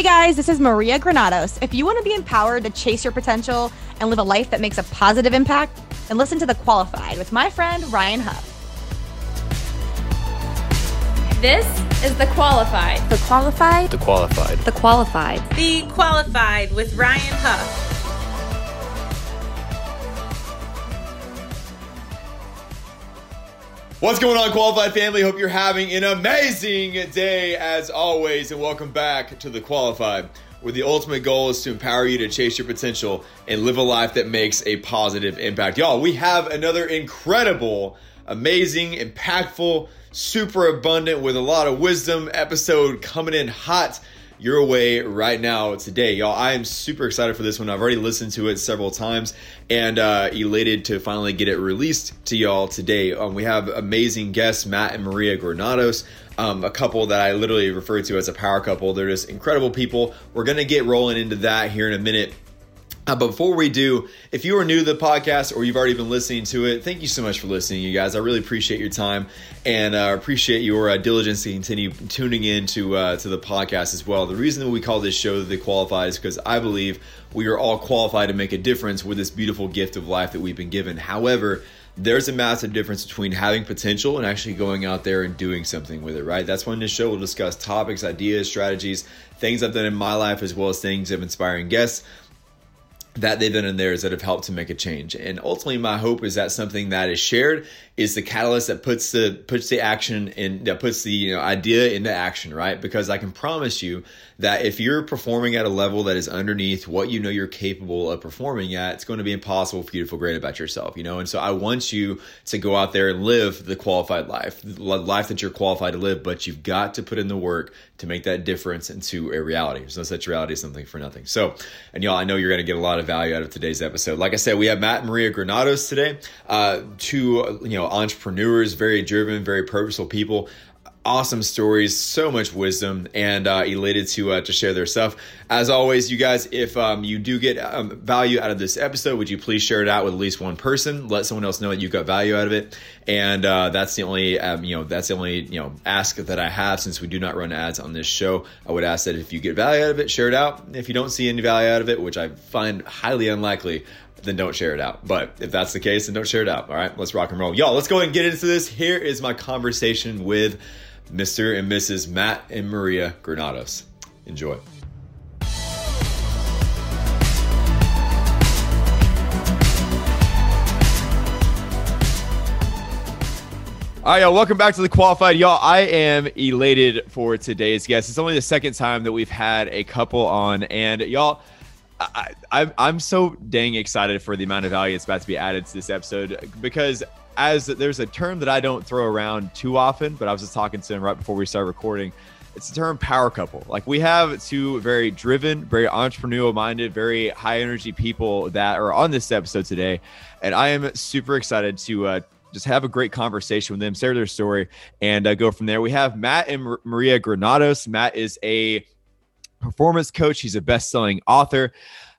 Hey guys, this is Maria Granados. If you want to be empowered to chase your potential and live a life that makes a positive impact, then listen to The Qualified with my friend Ryan Huff. This is The Qualified. The Qualified? The Qualified. The Qualified. The Qualified with Ryan Huff. What's going on, Qualified family? Hope you're having an amazing day as always, and welcome back to The Qualified, where the ultimate goal is to empower you to chase your potential and live a life that makes a positive impact. Y'all, we have another incredible, amazing, impactful, super abundant, with a lot of wisdom episode coming in hot your way right now today. Y'all, I am super excited for this one. I've already listened to it several times and uh, elated to finally get it released to y'all today. Um, we have amazing guests, Matt and Maria Granados. Um, a couple that I literally refer to as a power couple. They're just incredible people. We're going to get rolling into that here in a minute. Uh, before we do, if you are new to the podcast or you've already been listening to it, thank you so much for listening, you guys. I really appreciate your time and uh, appreciate your uh, diligence to continue tuning in to, uh, to the podcast as well. The reason that we call this show The Qualified is because I believe we are all qualified to make a difference with this beautiful gift of life that we've been given. However, there's a massive difference between having potential and actually going out there and doing something with it, right? That's when this show will discuss topics, ideas, strategies, things I've done in my life, as well as things of inspiring guests that they've done in theirs that have helped to make a change. And ultimately, my hope is that something that is shared is the catalyst that puts the puts the action in that puts the you know idea into action, right? Because I can promise you that if you're performing at a level that is underneath what you know you're capable of performing at, it's going to be impossible for you to feel great about yourself, you know. And so I want you to go out there and live the qualified life, the life that you're qualified to live. But you've got to put in the work to make that difference into a reality. There's no such reality as something for nothing. So, and y'all, I know you're going to get a lot of value out of today's episode. Like I said, we have Matt and Maria Granados today, uh, two you know entrepreneurs, very driven, very purposeful people awesome stories, so much wisdom, and uh, elated to uh, to share their stuff. As always, you guys, if um, you do get um, value out of this episode, would you please share it out with at least one person? Let someone else know that you got value out of it. And uh, that's the only um, you know that's the only you know ask that I have since we do not run ads on this show. I would ask that if you get value out of it, share it out. If you don't see any value out of it, which I find highly unlikely, then don't share it out. But if that's the case, then don't share it out. All right, let's rock and roll. Y'all, let's go ahead and get into this. Here is my conversation with Mr. and Mrs. Matt and Maria Granados. Enjoy. All right, y'all, welcome back to the qualified. Y'all, I am elated for today's guest. It's only the second time that we've had a couple on, and y'all, I, I, I'm so dang excited for the amount of value that's about to be added to this episode because as there's a term that I don't throw around too often, but I was just talking to him right before we started recording. It's the term power couple. Like we have two very driven, very entrepreneurial minded, very high energy people that are on this episode today. And I am super excited to uh, just have a great conversation with them, share their story, and uh, go from there. We have Matt and Maria Granados. Matt is a performance coach, he's a best selling author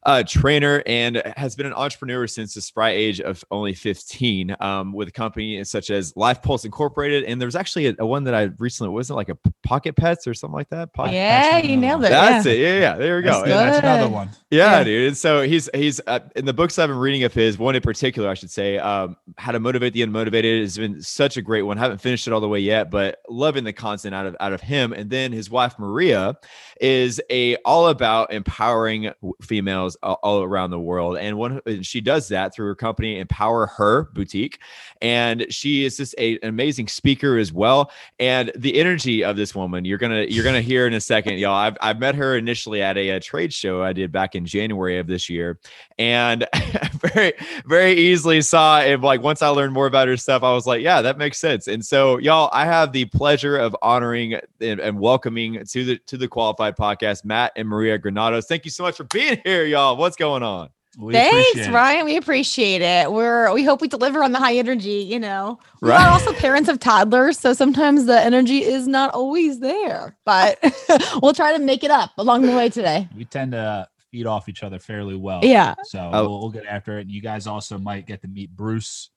uh, trainer and has been an entrepreneur since the spry age of only 15 um, with a company such as Life Pulse Incorporated. And there was actually a, a one that I recently wasn't like a Pocket Pets or something like that. Pocket yeah, you nailed it. That's yeah. it. Yeah, yeah. There we go. That's, that's another one. Yeah, yeah, dude. And so he's he's uh, in the books I've been reading of his one in particular, I should say, um, How to Motivate the Unmotivated has been such a great one. Haven't finished it all the way yet, but loving the content out of out of him. And then his wife Maria is a all about empowering females all, around the world, and one she does that through her company empowHER Boutique, and she is just a, an amazing speaker as well. And the energy of this woman, you're gonna you're gonna hear in a second, y'all. I've I've met her initially at a, a trade show I did back in January of this year, and very very easily saw if like once I learned more about her stuff, I was like, yeah, that makes sense. And so, y'all, I have the pleasure of honoring and, and welcoming to the to the qualified podcast, Matt and Maria Granados. Thank you so much for being here, y'all. What's going on? We Thanks, Ryan. We appreciate it. We're we hope we deliver on the high energy. You know, we right. are also parents of toddlers, so sometimes the energy is not always there, but we'll try to make it up along the way today. We tend to feed off each other fairly well. Yeah. So oh. we'll, we'll, get after it. And You guys also might get to meet Bruce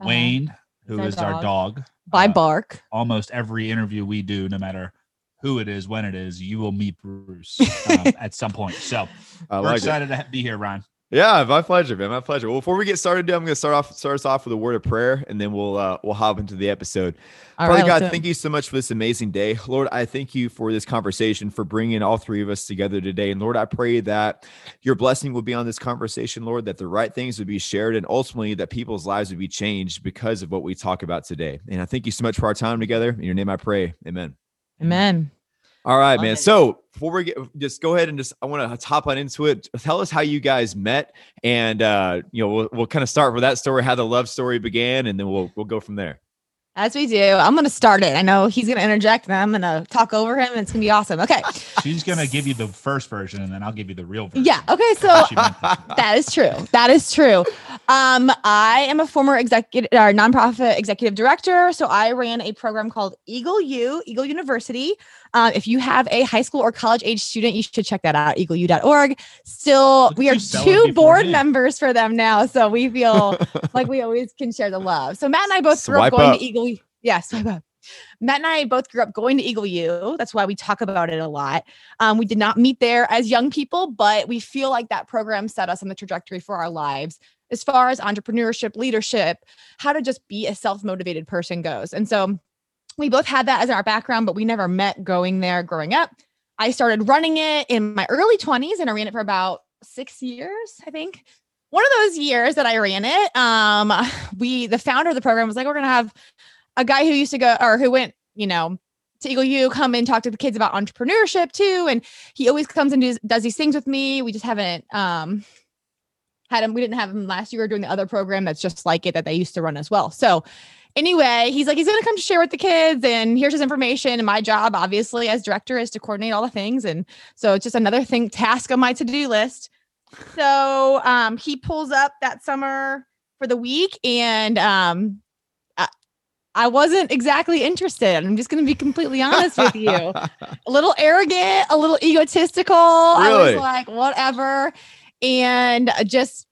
uh-huh. Wayne, who is our dog. By uh, Bark. Almost every interview we do, no matter who it is, when it is, you will meet Bruce um, at some point. So I we're like it. excited to be here, Ryan. Yeah, my pleasure, man. My pleasure. Well, before we get started, I'm going to start off start us off with a word of prayer, and then we'll uh, we'll hop into the episode. All Father right, God, thank you so much for this amazing day. Lord, I thank you for this conversation, for bringing all three of us together today. And Lord, I pray that your blessing will be on this conversation, Lord, that the right things would be shared, and ultimately that people's lives would be changed because of what we talk about today. And I thank you so much for our time together. In your name I pray. Amen. Amen. All right, Love man. it. So before we get, just go ahead and just, I want to hop on into it. Tell us how you guys met, and uh, you know, we'll, we'll kind of start with that story, how the love story began, and then we'll we'll go from there. As we do, I'm going to start it. I know he's going to interject and I'm going to talk over him and it's going to be awesome. Okay. She's gonna give you the first version, and then I'll give you the real version. Yeah. Okay. So How she meant this. that is true. That is true. Um, I am a former executive or nonprofit executive director. So I ran a program called Eagle U, Eagle University. Um, if you have a high school or college age student, you should check that out, eagleu.org. Still, Look we are two board me. members for them now. So we feel like we always can share the love. So Matt and I both grew Swipe up going up. to Eagle. Yeah, swipe up. Matt and I both grew up going to Eagle U. That's why we talk about it a lot. Um, we did not meet there as young people, but we feel like that program set us on the trajectory for our lives as far as entrepreneurship, leadership, how to just be a self motivated person goes. And so we both had that as our background, but we never met going there growing up. I started running it in my early 20s and I ran it for about six years, I think. One of those years that I ran it, um, we the founder of the program was like, we're gonna have a guy who used to go or who went, you know, to Eagle U come and talk to the kids about entrepreneurship too. And he always comes and does, does these things with me. We just haven't um had him, we didn't have him last year doing the other program that's just like it that they used to run as well. So anyway, he's like, he's gonna come to share with the kids, and here's his information. And my job, obviously, as director, is to coordinate all the things. And so it's just another thing, task on my to-do list. So um he pulls up that summer for the week, and um I, I wasn't exactly interested. I'm just gonna be completely honest with you. A little arrogant, a little egotistical. I was like, whatever. And just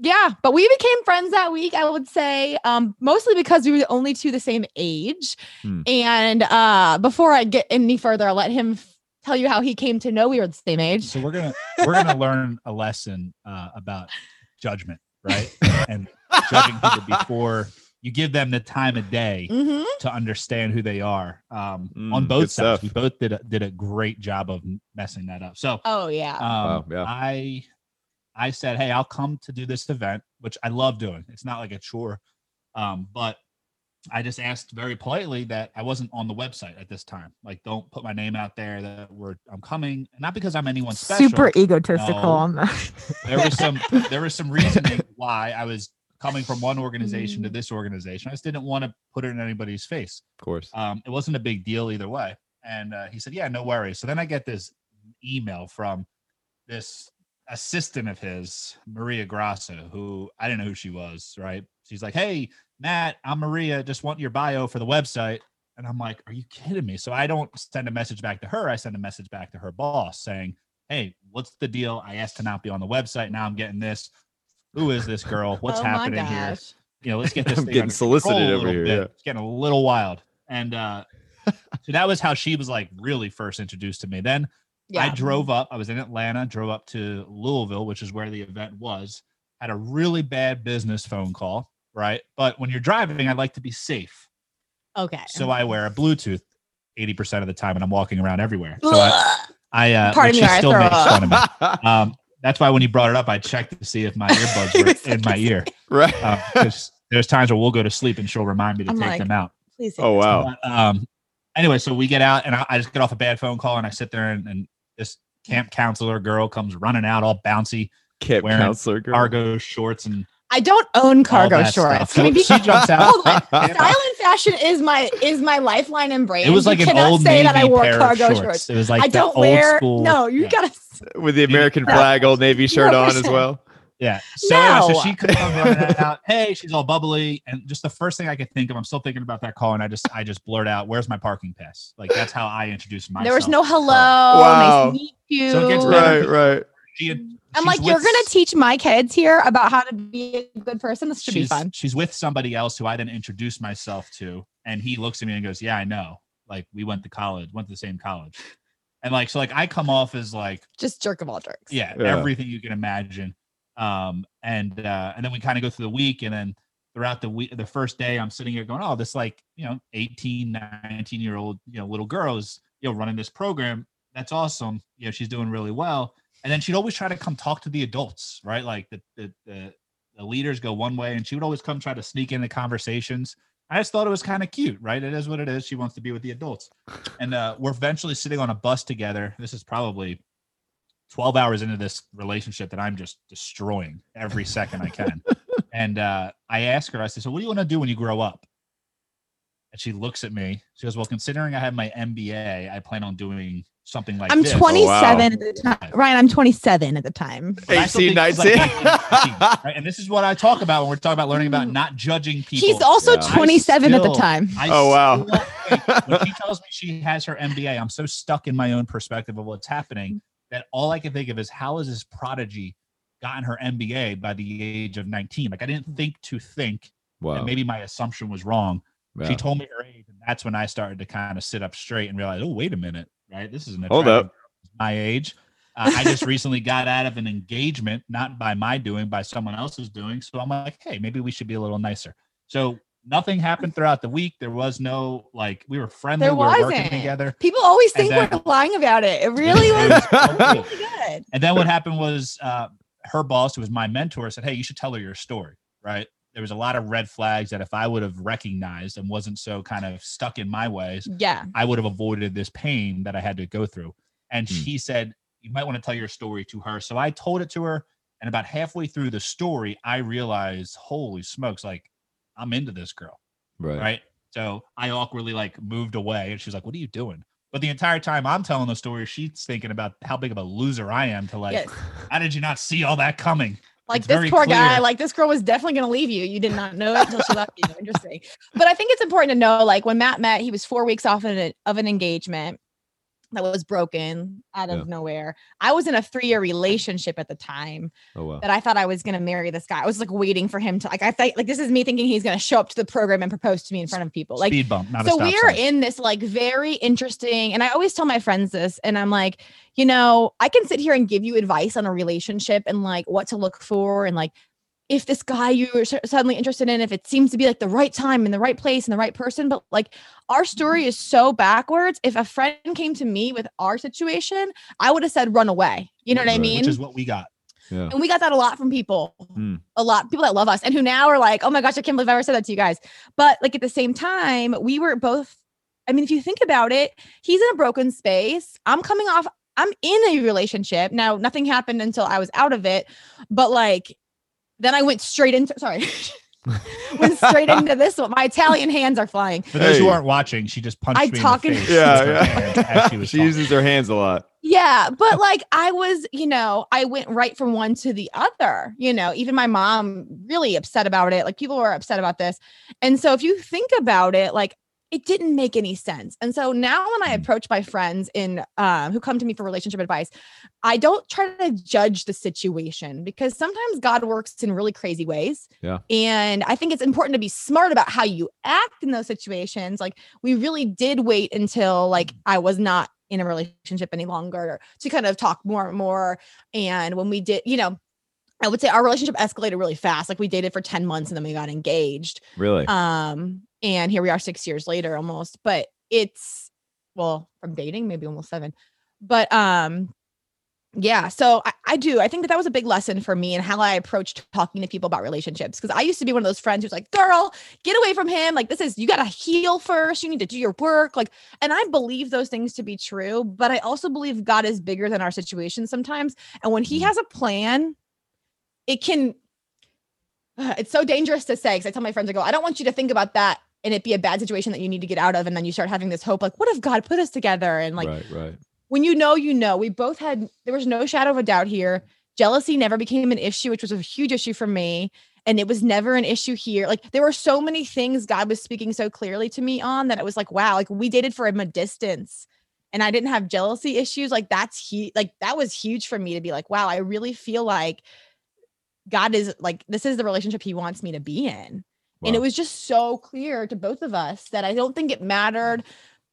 yeah, but we became friends that week, I would say, um, mostly because we were only two the same age. Hmm. And uh, before I get any further, I'll let him f- tell you how he came to know we were the same age. So we're gonna we're gonna learn a lesson uh, about judgment, right? And judging people before you give them the time of day hmm to understand who they are. Um, Mm, on both sides, stuff. we both did a, did a great job of messing that up. So Oh yeah. um, Wow, yeah. I I said, hey, I'll come to do this event, which I love doing. It's not like a chore, um, but I just asked very politely that I wasn't on the website at this time. Like, don't put my name out there that we're I'm coming, not because I'm anyone special. Super egotistical No. on that. There was some there was some reasoning why I was coming from one organization Mm. to this organization. I just didn't want to put it in anybody's face. Of course. Um, it wasn't a big deal either way. And uh, he said, "Yeah, no worries." So then I get this email from this assistant of his, Maria Grasso, who I didn't know who she was. Right? She's like, "Hey, Matt, I'm Maria. Just want your bio for the website." And I'm like, "Are you kidding me?" So I don't send a message back to her. I send a message back to her boss saying, "Hey, what's the deal? I asked to not be on the website. Now I'm getting this. Who is this girl? What's oh my happening here?" you know, let's get this I'm thing getting solicited over here, yeah. It's getting a little wild. And uh so that was how she was like really first introduced to me. Then I drove up, I was in Atlanta, drove up to Louisville, which is where the event was, had a really bad business phone call, right? But when you're driving, I like to be safe. Okay. So I wear a Bluetooth 80% of the time and I'm walking around everywhere. So I, I uh Pardon me, she I still throw makes up. fun of me. Um that's why when you brought it up, I checked to see if my earbuds were in my ear. right. Because there's times where we'll go to sleep and she'll remind me to I'm take like, them out. Please. Oh wow. But, um, anyway, so we get out and I, I just get off a bad phone call and I sit there and, and this camp counselor girl comes running out all bouncy, Camp wearing counselor girl. cargo shorts and I don't own cargo shorts. Can we be She jumps out. Hold on. Style and fashion is my is my lifeline and brand. it was like you an cannot old say Navy that I wore pair of cargo shorts. shorts. It was like I don't wear. school. No, you yeah. gotta. with the American No. flag, old Navy shirt No, on as well. Yeah. So, anyway, so No. she comes running out. Hey, she's all bubbly, and just the first thing I could think of, I'm still thinking about that call, and I just I just blurt out, "Where's my parking pass?" Like that's how I introduced myself. There was no hello. Wow. Nice to meet you. So it gets Right, better. right. She had, I'm she's like, you're gonna teach my kids here about how to be a good person. This should she's, be fun. She's with somebody else who I didn't introduce myself to, and he looks at me and goes, "Yeah, I know." like we went to college, went to the same college. And like so like I come off as like Just jerk of all jerks. yeah, Yeah. everything you can imagine. Um and uh and then we kind of go through the week and then throughout the week the first day I'm sitting here going, Oh, this like, you know, 18, 19 year old, you know, little girls you know, running this program. That's awesome. You know, she's doing really well. And then she'd always try to come talk to the adults, right? Like the the the, the leaders go one way and she would always come try to sneak into conversations. I just thought it was kind of cute, right? It is what it is. She wants to be with the adults. And uh, we're eventually sitting on a bus together. This is probably 12 hours into this relationship that I'm just destroying every second I can. and uh, I ask her, I said, So, what do you want to do when you grow up? And she looks at me. She goes, Well, considering I have my MBA, I plan on doing something like I'm this. 27 wow. at the time. Ryan, I'm 27 at the time. But I 18, think she's like 19. 19, right? And this is what I talk about when we're talking about learning about not judging people. He's also Yeah. I 27 at the time. I Oh, wow. still when she tells me she has her MBA, I'm so stuck in my own perspective of what's happening that all I can think of is how has this prodigy gotten her MBA by the age of 19? Like I didn't think to think, Wow. and maybe my assumption was wrong. Yeah. She told me her age, and that's when I started to kind of sit up straight and realize, oh, wait a minute, right? This is an Hold up. my age. Uh, I just recently got out of an engagement, not by my doing, by someone else's doing. So I'm like, hey, maybe we should be a little nicer. So nothing happened throughout the week. There was no like we were friendly. There we were working wasn't. together. People always think then- we're lying about it. It really was was really good. good. And then what happened was uh, her boss, who was my mentor, said, "Hey, you should tell her your story." Right? There was a lot of red flags that if I would have recognized and wasn't so kind of stuck in my ways, Yeah. I would have avoided this pain that I had to go through. And Hmm. she said, You might want to tell your story to her. So I told it to her. And about halfway through the story, I realized, Holy smokes, like I'm into this girl. right. Right. So I awkwardly like moved away and she's like, What are you doing? But the entire time I'm telling the story, she's thinking about how big of a loser I am to like, Yes. how did you not see all that coming? Like It's this very poor guy, like this girl was definitely going to leave you. You did not know it until she left you. Interesting. But I think it's important to know like when Matt met, he was four weeks off of an, of an engagement that was broken out of Yeah. nowhere. I was in a three year relationship at the time Oh wow. that I thought I was going to marry this guy. I was like waiting for him to like, I thought like this is me thinking he's going to show up to the program and propose to me in front of people. Like, Speed bump, so we are sign. in this like very interesting and i always tell my friends this and i'm like you know i can sit here and give you advice on a relationship and like what to look for and like if this guy you are suddenly interested in if it seems to be like the right time and the right place and the right person but like our story is so backwards if a friend came to me with our situation i would have said run away you know what i mean which is what we got. Yeah. and we got that a lot from people, Hmm. a lot people that love us and who now are like, oh my gosh, I can't believe I ever said that to you guys. But like at the same time, we were both. I mean, if you think about it, he's in a broken space. I'm coming off. I'm in a relationship now. Nothing happened until I was out of it, but like, then I went straight into. Sorry. went straight into this one. My Italian hands are flying. For those who aren't watching, she just punched I me talk in in- the face. Yeah, with her hands yeah. she she uses her hands a lot. Yeah, but like I was, you know, I went right from one to the other. You know, even my mom really upset about it. Like people were upset about this. And so if you think about it, like it didn't make any sense. And so now when I Mm. approach my friends in um who come to me for relationship advice, I don't try to judge the situation because sometimes God works in really crazy ways. Yeah. And I think it's important to be smart about how you act in those situations. Like we really did wait until like I was not in a relationship any longer to kind of talk more and more. And when we did, you know, I would say our relationship escalated really fast. Like we dated for 10 months and then we got engaged. Really. Um, and here we are six years later almost. But it's well, from dating, maybe almost seven. But um, yeah, so I, I do. I think that that was a big lesson for me and how I approached talking to people about relationships. Because I used to be one of those friends who's like, "Girl, get away from him. Like this is you got to heal first. You need to do your work." Like, and I believe those things to be true. But I also believe God is bigger than our situation sometimes. And when He Mm. has a plan, it can. It's so dangerous to say because I tell my friends, I go, "I don't want you to think about that." And it be a bad situation that you need to get out of, and then you start having this hope, like, "What if God put us together?" And like, right. Right. when you know, you know. We both had there was no shadow of a doubt here. Jealousy never became an issue, which was a huge issue for me. And it was never an issue here. Like there were so many things God was speaking so clearly to me on that it was like, wow, like we dated for a distance and I didn't have jealousy issues. Like that's huge. Like that was huge for me to be like, wow, I really feel like God is like, this is the relationship he wants me to be in. And it was just so clear to both of us that I don't think it mattered mm.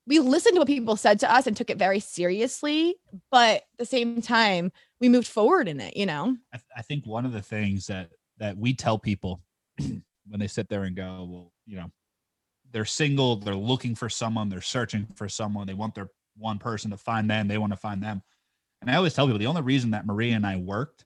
we listened to what people said to us and took it very seriously, but at the same time, we moved forward in it, you know? I, th- I think one of the things that that we tell people when they sit there and go, well, you know, they're single, they're looking for someone, they're searching for someone, they want their one person to find them, they want to find them. And I always tell people the only reason that Maria and I worked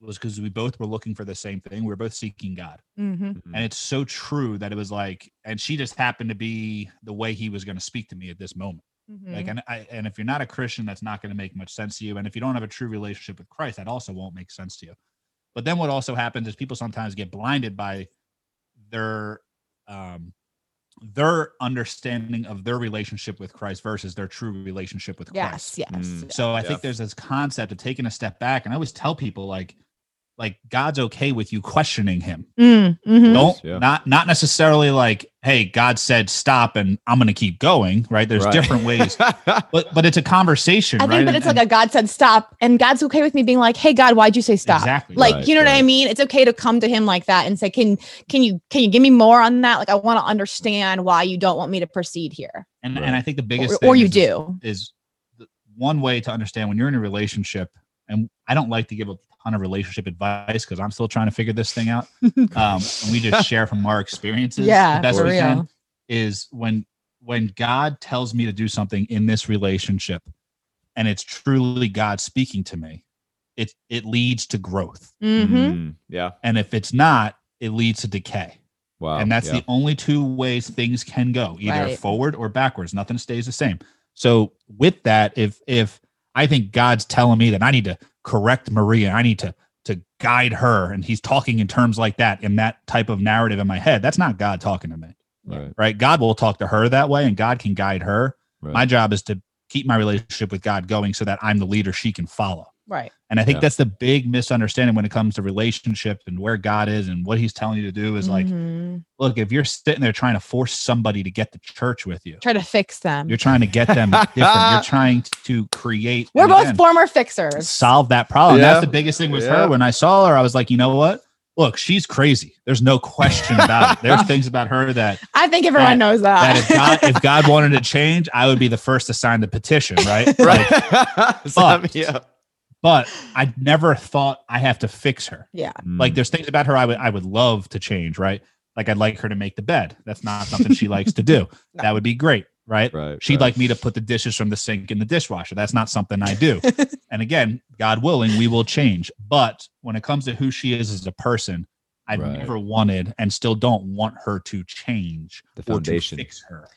was because we both were looking for the same thing. We were both seeking God. Mm-hmm. And it's so true that it was like, and she just happened to be the way he was going to speak to me at this moment. Mm-hmm. Like, and I, and if you're not a Christian, that's not going to make much sense to you. And if you don't have a true relationship with Christ, that also won't make sense to you. But then what also happens is people sometimes get blinded by their, um, their understanding of their relationship with Christ versus their true relationship with Christ. yes, yes. Mm. So I Yeah. think there's this concept of taking a step back, and I always tell people like, like God's okay with you questioning Him. Mm, mhm. Don't Yeah. not not necessarily like, hey, God said stop, and I'm going to keep going. Right? There's Right. different ways, but but it's a conversation, I think, right? but And- it's like a God said stop, and God's okay with me being like, "Hey, God, why'd you say stop?" Exactly. Like, Right, you know what I mean? It's okay to come to Him like that and say, "Can can you can you give me more on that? Like, I want to understand why you don't want me to proceed here, and, Right. and I think the biggest or, thing or you is- do." is one way to understand when you're in a relationship and i don't like to give a ton of relationship advice because i'm still trying to figure this thing out um and we just share from our experiences Yeah, the best for we can is when when god tells me to do something in this relationship and it's truly god speaking to me it it leads to growth Mm-hmm. Mm, yeah. and if it's not it leads to decay Wow. and that's yeah. the only two ways things can go either Right. forward or backwards nothing stays the same so with that if if i think god's telling me that i need to correct maria. I need to to guide her. And he's talking in terms like that in that type of narrative in my head. That's not god talking to me. Right. right? God will talk to her that way and god can guide her. Right. my job is to keep my relationship with god going so that i'm the leader she can follow Right. and I think Yeah. that's the big misunderstanding when it comes to relationship and where God is and what he's telling you to do is like, Mhm. look, if you're sitting there trying to force somebody to get to church with you, try to fix them. you're trying to get them different. You're trying to create. We're both again, former fixers. solve that problem. Yeah. That's the biggest thing with Yeah. her. When I saw her, I was like, you know what? Look, she's crazy. There's no question about it. There's things about her that I think everyone That- knows that that. if God if God wanted to change, I would be the first to sign the petition, right? Like, Right. Sign me up. But I never thought I have to fix her. yeah. Like mm. there's things about her I would I would love to change, right? Like I'd like her to make the bed. That's not something she likes to do. No. That would be great, right? right. She'd right. like me to put the dishes from the sink in the dishwasher. That's not something I do. and again, God willing, we will change. But when it comes to who she is as a person, I've Right. never wanted and still don't want her to change The or to foundation. fix her.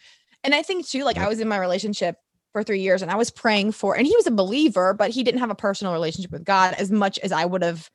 And I think too, like Yep. I was in my relationship for three years and I was praying for, and he was a believer, but he didn't have a personal relationship with God as much as I would have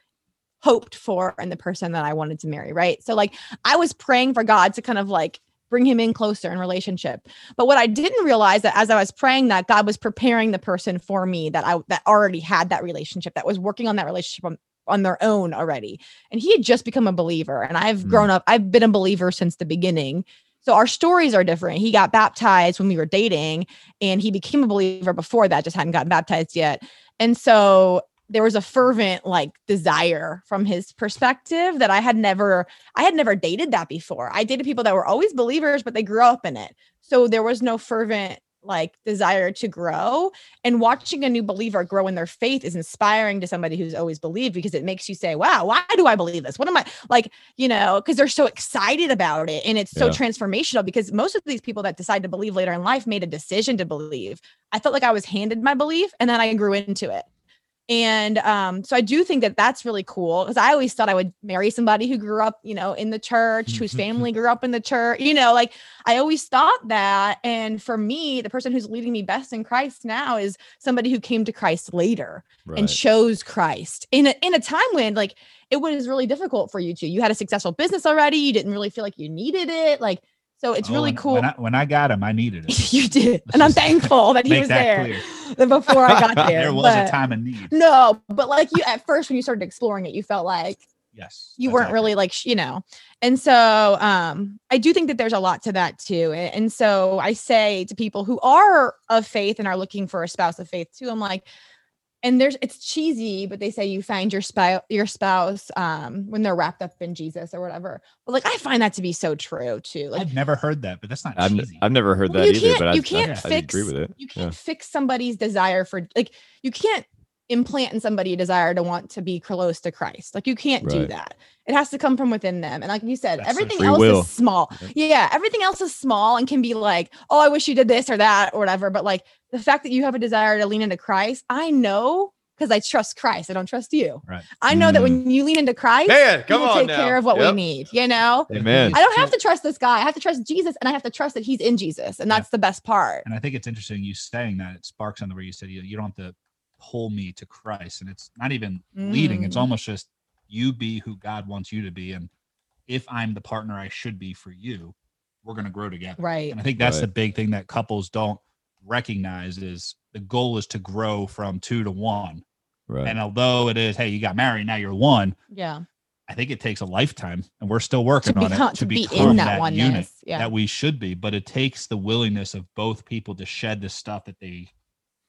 hoped for and the person that I wanted to marry. Right. So, like, I was praying for God to kind of like bring him in closer in relationship. But what I didn't realize that as I was praying that God was preparing the person for me that I that already had that relationship, that was working on that relationship on, on their own already. And he had just become a believer. And I've Mm. grown up, I've been a believer since the beginning. So our stories are different. He got baptized when we were dating, and he became a believer before that, just hadn't gotten baptized yet. And so there was a fervent like desire from his perspective that I had never, I had never dated that before. I dated people that were always believers, but they grew up in it. So there was no fervent like desire to grow. And watching a new believer grow in their faith is inspiring to somebody who's always believed because it makes you say, wow, why do I believe this? What am I like, you know, because they're so excited about it and it's so Yeah. transformational because most of these people that decide to believe later in life made a decision to believe. I felt like I was handed my belief and then I grew into it. And um, so I do think that that's really cool because I always thought I would marry somebody who grew up, you know, in the church, whose family grew up in the church, you know, like I always thought that. And for me, the person who's leading me best in Christ now is somebody who came to Christ later Right. and chose Christ in a in a time when like it was really difficult for you to. You had a successful business already. You didn't really feel like you needed it. Like so, it's Oh, really cool. When I, when I got him, I needed it. you did, and I'm thankful that he was that there before I got there. there was but- a time of need. No, but like you at first when you started exploring it, you felt like Yes. you weren't really like you know and so um i do think that there's a lot to that too and so i say to people who are of faith and are looking for a spouse of faith too i'm like and there's it's cheesy, but they say you find your spouse your spouse um when they're wrapped up in Jesus or whatever. But like I find that to be so true too. Like I've never heard that, but that's not I've, cheesy. I've never heard Well, that you either, can't- but I, you I- can't I, fix- agree with it. you can't fix somebody's desire for like you can't implant in somebody a desire to want to be close to Christ. Like you can't do that. It has to come from within them. And like you said, That's everything else will. is small. Yeah, everything else is small and can be like, oh, I wish you did this or that or whatever. But like the fact that you have a desire to lean into Christ, I know because I trust Christ. I don't trust you. Right. I know that Mm. when you lean into Christ, Man, he come will on take now. care of what Yep. we need. You know, Amen. I don't have to trust this guy. I have to trust Jesus, and I have to trust that He's in Jesus, and Yeah. that's the best part. And I think it's interesting you saying that. It sparks on the way you said you, you don't have to pull me to Christ. And it's not even leading, it's Mm. almost just you be who God wants you to be. And if I'm the partner I should be for you, we're going to grow together. Right. And I think that's Right. the big thing that couples don't recognize is the goal is to grow from two to one. Right. And although it is, hey, you got married, now you're one. Yeah. I think it takes a lifetime, and we're still working on become- it to be in become that oneness, unit yeah. that we should be. But it takes the willingness of both people to shed the stuff that they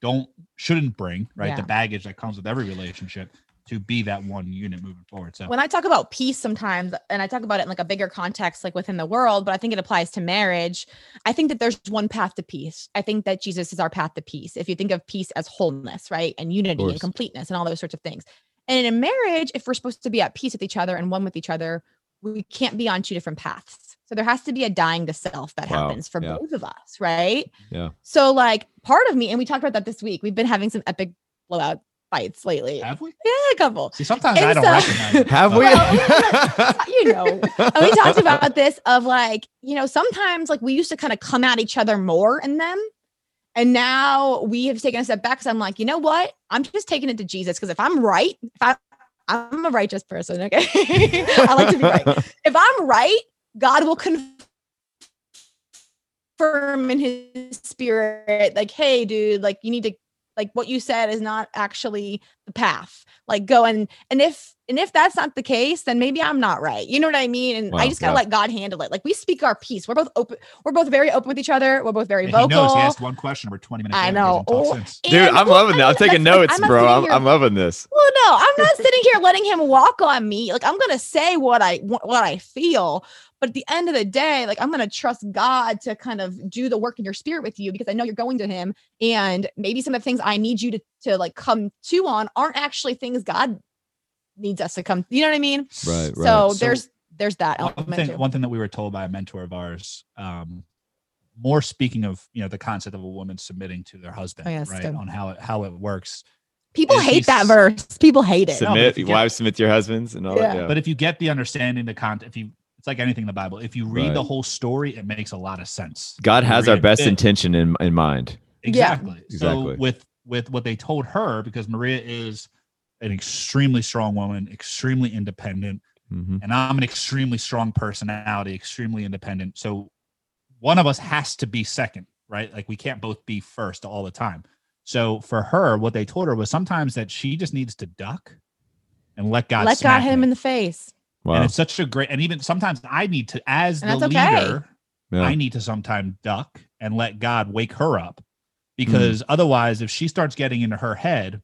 don't shouldn't bring, right? Yeah. The baggage that comes with every relationship to be that one unit moving forward. So When I talk about peace sometimes, and I talk about it in like a bigger context, like within the world, but I think it applies to marriage. I think that there's one path to peace. I think that Jesus is our path to peace. If you think of peace as wholeness, right? And unity and completeness and all those sorts of things. And in a marriage, if we're supposed to be at peace with each other and one with each other, we can't be on two different paths. So there has to be a dying to self that Wow. happens for Yeah. both of us, right? Yeah. So like part of me, and we talked about that this week. We've been having some epic blowout fights lately. have we? Yeah, a couple. See, sometimes And I don't so- recognize it. Have we? Well, you know, and we talked about this of like, you know, sometimes like we used to kind of come at each other more in them. And now we have taken a step back. So I'm like, you know what? I'm just taking it to Jesus. Because if I'm right, if I I'm a righteous person, okay. I like to be right. If I'm right, God will confirm in his spirit, like, hey, dude, like you need to like what you said is not actually the path. Like go and and if and if that's not the case, then maybe I'm not right. You know what I mean? And I just gotta yeah. let God handle it. Like we speak our piece. We're both open. We're both very open with each other. We're both very And vocal. He knows he asked one question. We're 20 minutes. I know. Oh. Dude, I'm well, loving that. I I'm taking that's like, notes, I'm bro. I'm, here- I'm loving this. Well, no, I'm not sitting here letting him walk on me. Like I'm gonna say what I what I feel, but at the end of the day, like I'm gonna trust God to kind of do the work in your spirit with you because I know you're going to Him, and maybe some of the things I need you to to like come to on aren't actually things God needs us to come. You know what I mean? Right, right. So, So- there's there's that one element. thing, one thing that we were told by a mentor of ours, um, more speaking of you know the concept of a woman submitting to their husband, Oh, yes, right? good. On how it how it works. People hate that verse. People hate it. Submit, if you get- wives submit to your husbands and all that. Yeah. Yeah. But if you get the understanding, the content, if you, it's like anything in the Bible. If you read the whole story, it makes a lot of sense. God has our best bit. intention in, in mind. Exactly. Exactly. So with with what they told her, because Maria is an extremely strong woman, extremely independent, Mhm. and I'm an extremely strong personality, extremely independent. So one of us has to be second, right? Like we can't both be first all the time. So for her, what they told her was sometimes that she just needs to duck and let God Let God smack hit him in the face. Wow. And it's such a great and even sometimes I need to as And the that's okay. leader, Yeah. I need to sometimes duck and let God wake her up. Because otherwise, if she starts getting into her head,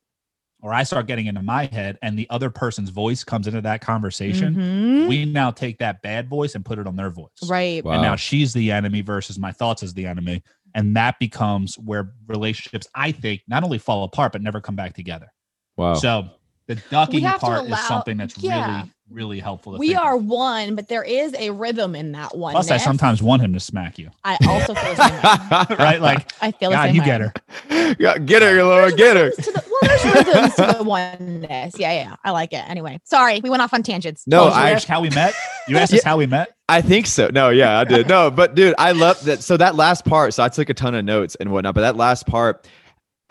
or I start getting into my head, and the other person's voice comes into that conversation, Mhm. we now take that bad voice and put it on their voice. Right. Wow. And now she's the enemy versus my thoughts as the enemy. And that becomes where relationships, I think, not only fall apart, but never come back together. wow. So the ducking part allow- is something that's yeah. really, really helpful. To We think of. are one, but there is a rhythm in that one. Plus, I sometimes want him to smack you, I also feel the same way. right? Like, I feel the God, same you way. get her. Yeah, get her, Lord, There's get her. to the- well, there's rhythms to the oneness. Yeah, yeah. I like it. Anyway, sorry, we went off on tangents. No, I- asked how we met. You asked us how we met. I think so. No, yeah, I did. No, but dude, I love that. So that last part, so I took a ton of notes and whatnot, but that last part,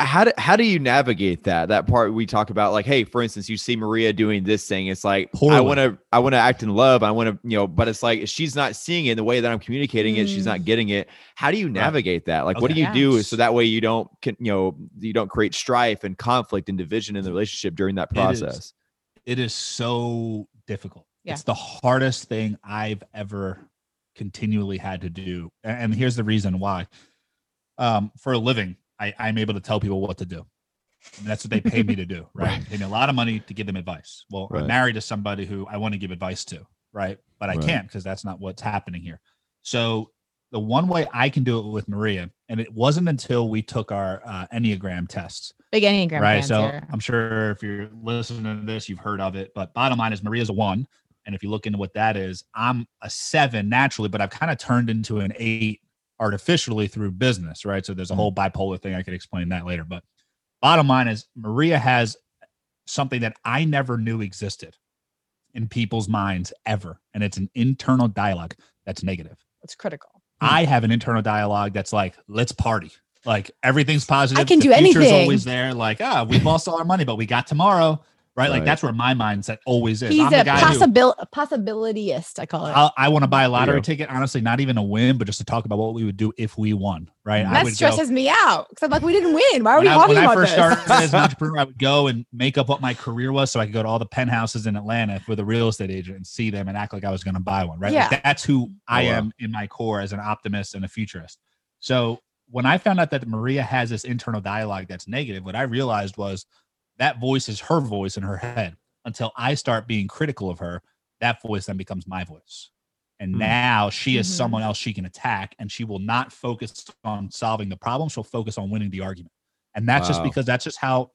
how do how do you navigate that? That part we talk about, like, hey, for instance, you see Maria doing this thing. It's like I want to I want to act in love. I want to, you know, but it's like she's not seeing it the way that I'm communicating it. She's not getting it. How do you navigate that? Like, what do Okay. you do so that way you don't, can, you know, you don't create strife and conflict and division in the relationship during that process? It is so difficult. Yeah. It's the hardest thing I've ever continually had to do. And here's the reason why. Um, for a living, I, I'm able to tell people what to do. And that's what they pay me to do, right? They pay me a lot of money to give them advice. Well, Right. I'm married to somebody who I want to give advice to, right? But I Right. can't because that's not what's happening here. So the one way I can do it with Maria, and it wasn't until we took our uh, Enneagram tests, Big Enneagram right? fans So here. I'm sure if you're listening to this, you've heard of it. But bottom line is Maria's a one. And if you look into what that is, I'm a seven naturally, but I've kind of turned into an eight artificially through business, right? So there's a whole bipolar thing. I could explain that later. But bottom line is Maria has something that I never knew existed in people's minds ever. And it's an internal dialogue that's negative. It's critical. I have an internal dialogue that's like, let's party. Like everything's positive. I can the do future's anything. always there. Like, ah, we've lost all our money, but we got tomorrow. Right. Like Right. that's where my mindset always is. He's I'm the a guy who possibil- possibilityist, I call it. I'll, I want to buy a lottery go. ticket. Honestly, not even a win, but just to talk about what we would do if we won. Right. And I that would go- stresses me out because I'm like, we didn't win. Why are we when I, talking when I first this? started as an entrepreneur, I would go and make up what my career was, so I could go to all the penthouses in Atlanta with a real estate agent and see them and act like I was going to buy one. Right? Like, that's who oh, I Oh, wow. am in my core as an optimist and a futurist. So when I found out that Maria has this internal dialogue that's negative, what I realized was that voice is her voice in her head. Until I start being critical of her, that voice then becomes my voice. And Hmm. now she is Mhm. someone else she can attack, and she will not focus on solving the problem. She'll focus on winning the argument. And that's just because that's just how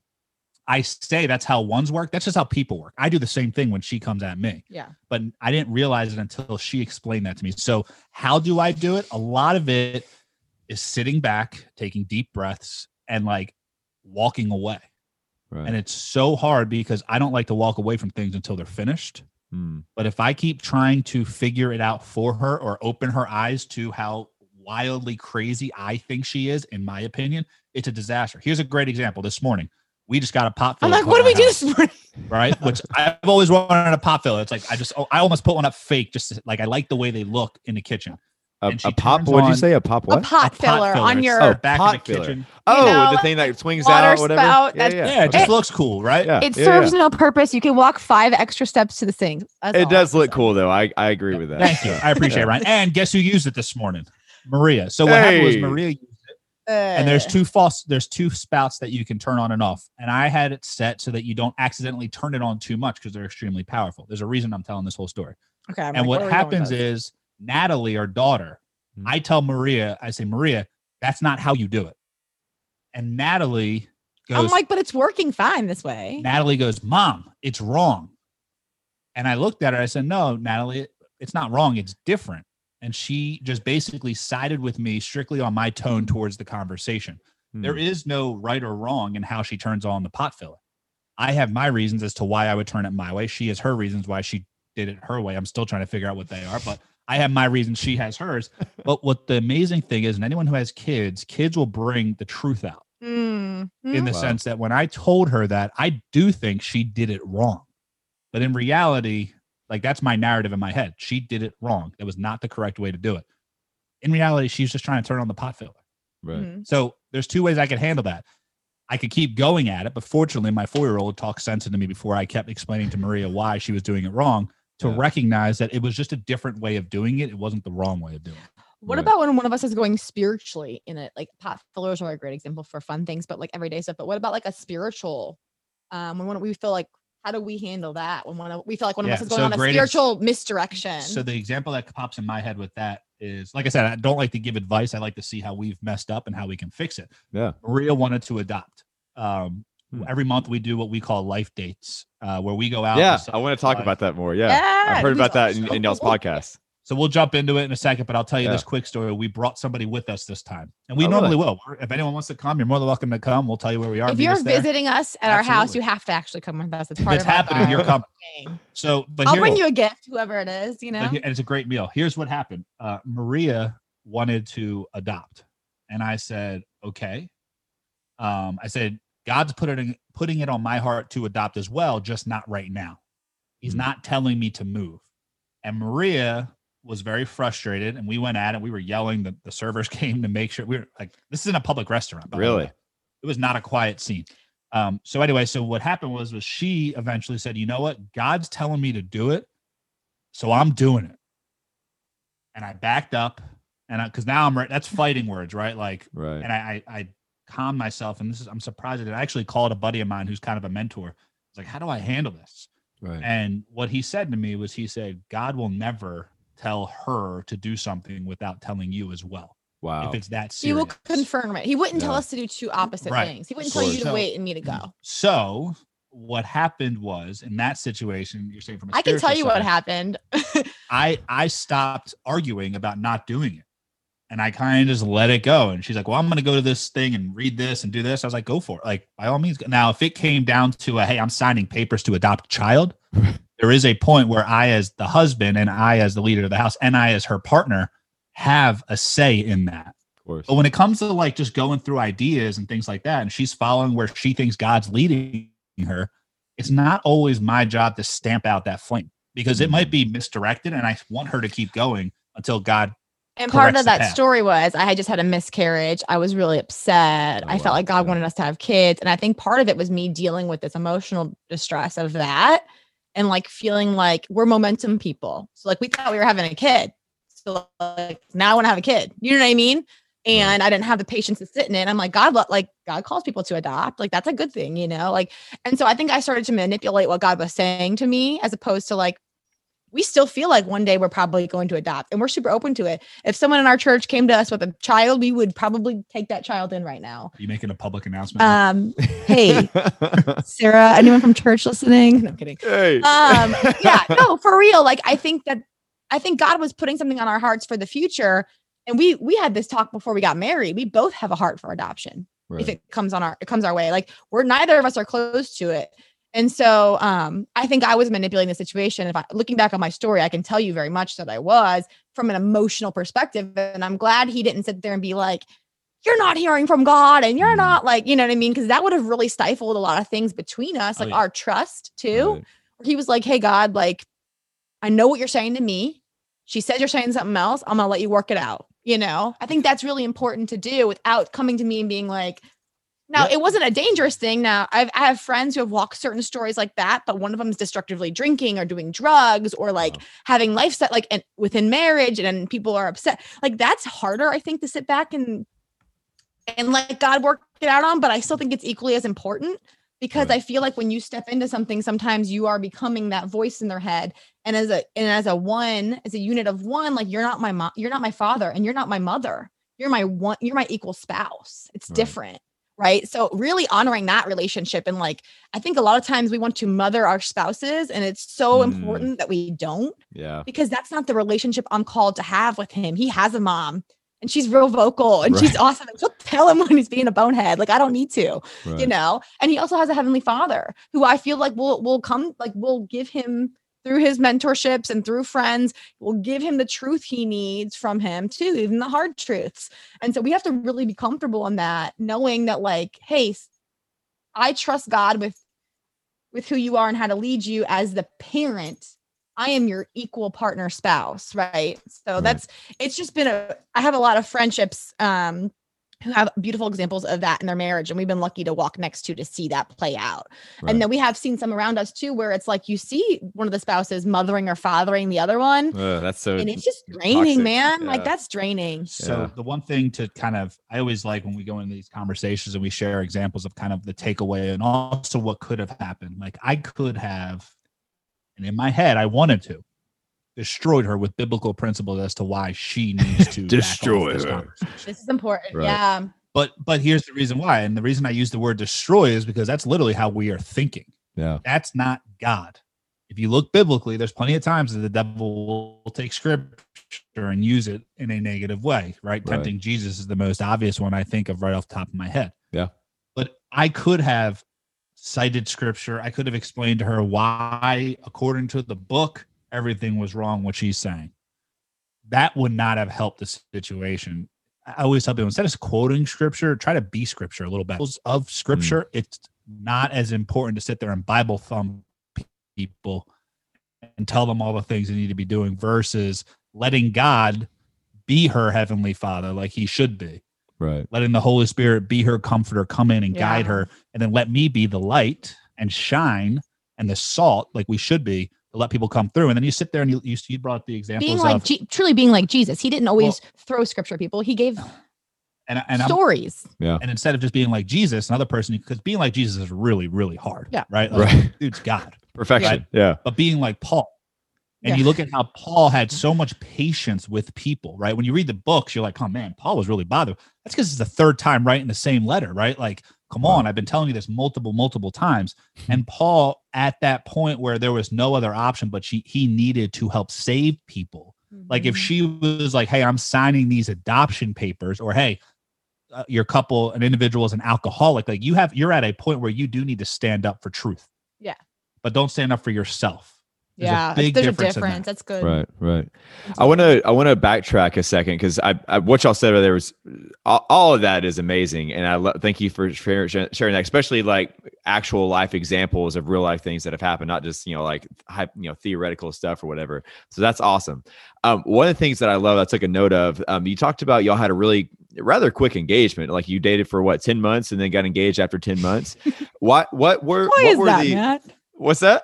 I say that's how ones work. That's just how people work. I do the same thing when she comes at me, yeah. but I didn't realize it until she explained that to me. So, how do I do it? A lot of it is sitting back, taking deep breaths, and like walking away. Right. And it's so hard because I don't like to walk away from things until they're finished. Hmm. But if I keep trying to figure it out for her or open her eyes to how wildly crazy I think she is, in my opinion, it's a disaster. Here's a great example. This morning, we just got a pop I'm like, what do we do this morning? Right, which I've always wanted a pop filler. It's like I just, oh, I almost put one up fake, just to- like I like the way they look in the kitchen. A, And a pop? What'd you say? A pop? A pot A pot filler filler. on your. Oh, back pot in the filler. kitchen. oh, know, the thing that swings out or whatever. spout, yeah, yeah. Yeah, it just It- looks cool, right? yeah, it yeah, serves yeah. no purpose. You can walk five extra steps to the sink. That's It does look cool though. I, I agree with that. Thank you. I appreciate yeah. it, Ryan. And guess who used it this morning? Maria. So what happened was Maria used it, Uh, and there's two false. There's two spouts that you can turn on and off, and I had it set so that you don't accidentally turn it on too much because they're extremely powerful. There's a reason I'm telling this whole story. Okay. I'm and like, what where are we going with happens this? Is Natalie, our daughter, Mhm. I tell Maria, I say, Maria, that's not how you do it. And Natalie goes, I'm like, but it's working fine this way. Natalie goes, Mom, it's wrong. And I looked at her, I said, No, Natalie, it's not wrong, it's different. And she just basically sided with me strictly on my tone towards the conversation. Hmm. There is no right or wrong in how she turns on the pot filler. I have my reasons as to why I would turn it my way. She has her reasons why she did it her way. I'm still trying to figure out what they are, but I have my reasons. She has hers. but what the amazing thing is, and anyone who has kids, kids will bring the truth out Mm. in the Wow. sense that when I told her that, I do think she did it wrong. But in reality, like that's my narrative in my head. She did it wrong. That was not the correct way to do it. In reality, she's just trying to turn on the pot filler. Right. Mhm. So there's two ways I could handle that. I could keep going at it, but fortunately, my four year old talked sense into me before I kept explaining to Maria why she was doing it wrong to Yeah. recognize that it was just a different way of doing it. It wasn't the wrong way of doing it. What Right. about when one of us is going spiritually in it? Like pot fillers are a great example for fun things, but like everyday stuff. But what about like a spiritual? Um, when one, we feel like, how do we handle that when one of, we feel like one of us is going so on a great ex- spiritual misdirection? So the example that pops in my head with that is, like I said, I don't like to give advice. I like to see how we've messed up and how we can fix it. Yeah. Maria wanted to adopt. Um. Every month we do what we call life dates, uh, where we go out. Yeah, I want to talk Like- about that more. Yeah, Yeah, I've heard about that in, so in y'all's podcast. So we'll jump into it in a second, but I'll tell you Yeah. this quick story. We brought somebody with us this time, and we Oh, normally really? will. If anyone wants to come, you're more than welcome to come. We'll tell you where we are. if you're us there. visiting us at our house, you have to actually come with us. It's if part it's of our happening, you're coming. thing. So, but I'll here- bring you a gift, whoever it is. You know, and it's a great meal. Here's what happened. Uh, Maria wanted to adopt, and I said, okay. Um, I said, God's put it in, putting it on my heart to adopt as well, just not right now. He's Hmm. not telling me to move. And Maria was very frustrated, and we went at it. We were yelling. The, the servers came to make sure we were like, this is in a public restaurant. Really? It was not a quiet scene. Um, so anyway, so what happened was was she eventually said, you know what? God's telling me to do it. So I'm doing it. And I backed up and I because now I'm right. That's fighting words, right? Like, Right. and I, I I calm myself. And this is I'm surprised that I actually called a buddy of mine who's kind of a mentor. It's like, how do I handle this? Right. And what he said to me was, he said, God will never tell her to do something without telling you as well. Wow. If it's that serious. He will confirm it. He wouldn't tell us to do two opposite Right. things. He wouldn't tell you to course. wait and me to go. Mm, so what happened was in that situation, you're saying from a I can tell spiritual you what happened. I I stopped arguing about not doing it. And I kind of just let it go. And she's like, Well, I'm gonna go to this thing and read this and do this. I was like, go for it. Like, by all means. Now, if it came down to a hey, I'm signing papers to adopt a child, there is a point where I, as the husband, and I as the leader of the house, and I as her partner, have a say in that. of course. But when it comes to like just going through ideas and things like that, and she's following where she thinks God's leading her, it's not always my job to stamp out that flame because it might mm. be misdirected, and I want her to keep going until God. And part of that path. story was I had just had a miscarriage. I was really upset. Oh, I wow. felt like God wanted us to have kids. And I think part of it was me dealing with this emotional distress of that and like feeling like we're momentum people. So like we thought we were having a kid. So like now I want to have a kid. You know what I mean? And I didn't have the patience to sit in it. I'm like, God, like God calls people to adopt. Like that's a good thing, you know? Like, and so I think I started to manipulate what God was saying to me as opposed to like, we still feel like one day we're probably going to adopt and we're super open to it. If someone in our church came to us with a child, we would probably take that child in right now. Are you making a public announcement? Um, hey, Sarah, anyone from church listening? No I'm kidding. hey. Um, yeah, no, for real. Like I think that I think God was putting something on our hearts for the future. And we we had this talk before we got married. We both have a heart for adoption if it comes on our it comes our way. Like we're neither of us are close to it. And so um I think I was manipulating the situation. If I looking back on my story, I can tell you very much that I was from an emotional perspective. And I'm glad he didn't sit there and be like, you're not hearing from God and you're Mhm. not like, you know what I mean? Because that would have really stifled a lot of things between us, Oh, like yeah. our trust too. Right. He was like, Hey God, like I know what you're saying to me. She said you're saying something else. I'm gonna let you work it out. You know, I think that's really important to do without coming to me and being like, now Yeah. it wasn't a dangerous thing. Now I've I have friends who have walked certain stories like that, but one of them is destructively drinking or doing drugs or like Wow. having set like and within marriage and, then people are upset. Like that's harder, I think, to sit back and and let God work it out on. But I still think it's equally as important because Right. I feel like when you step into something, sometimes you are becoming that voice in their head. And as a and as a one, as a unit of one, like you're not my mom, you're not my father, and you're not my mother. You're my one, you're my equal spouse. It's Right. different. Right. So really honoring that relationship. And like I think a lot of times we want to mother our spouses, and it's so Mm. important that we don't Yeah. because that's not the relationship I'm called to have with him. He has a mom and she's real vocal and she's awesome. And she'll tell him when he's being a bonehead. Like I don't need to, Right. you know. And he also has a heavenly father who I feel like will will come like will give him through his mentorships and through friends will give him the truth he needs from him too, even the hard truths. And so we have to really be comfortable in that, knowing that like, hey, I trust God with with who you are and how to lead you as the parent I am your equal partner spouse, right? So Right. that's it's just been a I have a lot of friendships um who have beautiful examples of that in their marriage and we've been lucky to walk next to to see that play out. Right. And then we have seen some around us too where it's like you see one of the spouses mothering or fathering the other one Ugh, that's so. and it's just draining, toxic. man. Yeah. Like that's draining. So Yeah. the one thing to kind of I always like when we go into these conversations and we share examples of kind of the takeaway and also what could have happened. Like I could have, and in my head I wanted to, destroyed her with biblical principles as to why she needs to Destroy this her. This is important. Right. Yeah. But but here's the reason why, and the reason I use the word destroy is because that's literally how we are thinking. Yeah. That's not God. If you look biblically, there's plenty of times that the devil will take scripture and use it in a negative way, right? Right. Tempting Jesus is the most obvious one I think of right off the top of my head. Yeah. But I could have cited scripture. I could have explained to her why, according to the book, everything was wrong what she's saying. That would not have helped the situation. I always tell people instead of quoting scripture, try to be scripture a little bit. Of scripture, mm. it's not as important to sit there and Bible thumb people and tell them all the things they need to be doing versus letting God be her heavenly father like he should be. Right. Letting the Holy Spirit be her comforter, come in and guide her, and then let me be the light and shine and the salt like we should be to let people come through. And then you sit there and you you, you brought the examples Being like of Je- truly being like Jesus. He didn't always throw scripture at people. He gave And and I'm, stories. and instead of just being like Jesus, another person, because being like Jesus is really really hard. Yeah. Right. Like, Right. Dude's God. Perfection. Yeah. But being like Paul. And Yeah. you look at how Paul had mm-hmm. so much patience with people, right? When you read the books, you're like, oh man, Paul was really bothered. That's because it's the third time writing the same letter, right? Like, come on, I've been telling you this multiple, multiple times. And Paul, at that point where there was no other option, but she, he needed to help save people. Like, Mm-hmm. if she was like, hey, I'm signing these adoption papers, or hey, uh, your couple, an individual is an alcoholic, like you have, you're at a point where you do need to stand up for truth. Yeah. But don't stand up for yourself. There's a yeah, big there's a difference that. That's good. Right, right. I want to I want to backtrack a second because I, I what y'all said there was all, all of that is amazing, and I lo- thank you for sharing, sharing that, especially like actual life examples of real life things that have happened, not just you know like hype, you know theoretical stuff or whatever. So that's awesome. Um, one of the things that I love, I took a note of. Um, you talked about y'all had a really rather quick engagement, like you dated for what ten months and then got engaged after ten months. what what were Why what is were that, the Matt? what's that?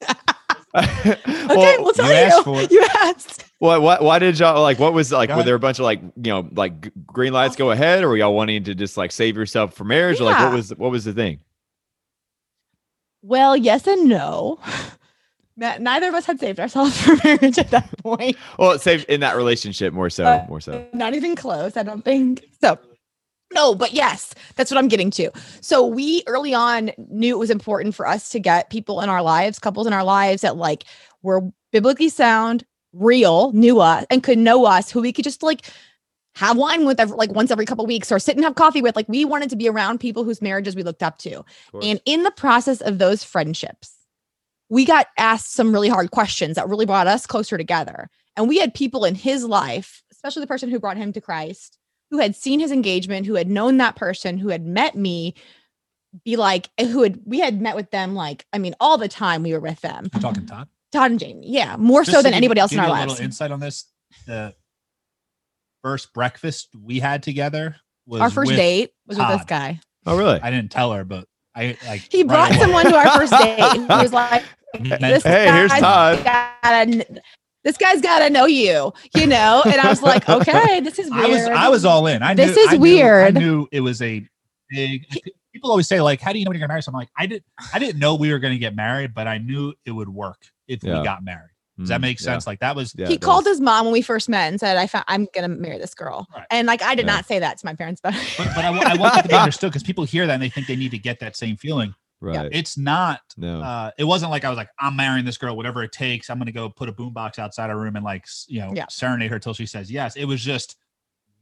Okay, well, we'll tell you you. asked for it. You asked. what what why did y'all like what was like Go were ahead. there a bunch of like you know like green lights go ahead or were y'all wanting to just like save yourself for marriage or like what was what was the thing Well, yes and no. Neither of us had saved ourselves for marriage at that point. well save in that relationship more so Uh, more so Not even close, I don't think. So, no, but yes, that's what I'm getting to. So, we early on knew it was important for us to get people in our lives, couples in our lives that like were biblically sound, real, knew us, and could know us, who we could just like have wine with every, like once every couple weeks or sit and have coffee with. Like, we wanted to be around people whose marriages we looked up to. And in the process of those friendships, we got asked some really hard questions that really brought us closer together. And we had people in his life, especially the person who brought him to Christ, who had seen his engagement, who had known that person, who had met me, be like, eh, who had, we had met with them, like, I mean, all the time we were with them. You're talking Todd. Todd and Jamie. Yeah. More Just so than give- anybody else in our you a lives. little insight on this. The first breakfast we had together was Our first with- date was with this guy. oh really I didn't tell her, but I like He right brought away. someone to our first date. He was like, Meant- this Hey, here's guy's Todd. gotta- this guy's got to know you, you know? And I was like, okay, this is weird. I was I was all in. I This knew, is I knew- weird. I knew it was a big. People always say like, "How do you know when you're gonna marry?" So I'm like, I didn't, I didn't know we were going to get married, but I knew it would work if Yeah. we got married. Does that Mm, make yeah. sense? Like that was Yeah, he called does. his mom when we first met and said, I found, I'm going to marry this girl. Right. And like, I did Yeah. not say that to my parents, but, But, but I, I want that to be understood because people hear that and they think they need to get that same feeling. Right It's not. no Uh, it wasn't like I was like, I'm marrying this girl, whatever it takes. I'm gonna go put a boombox outside her room and like, you know, Yeah. serenade her till she says yes. It was just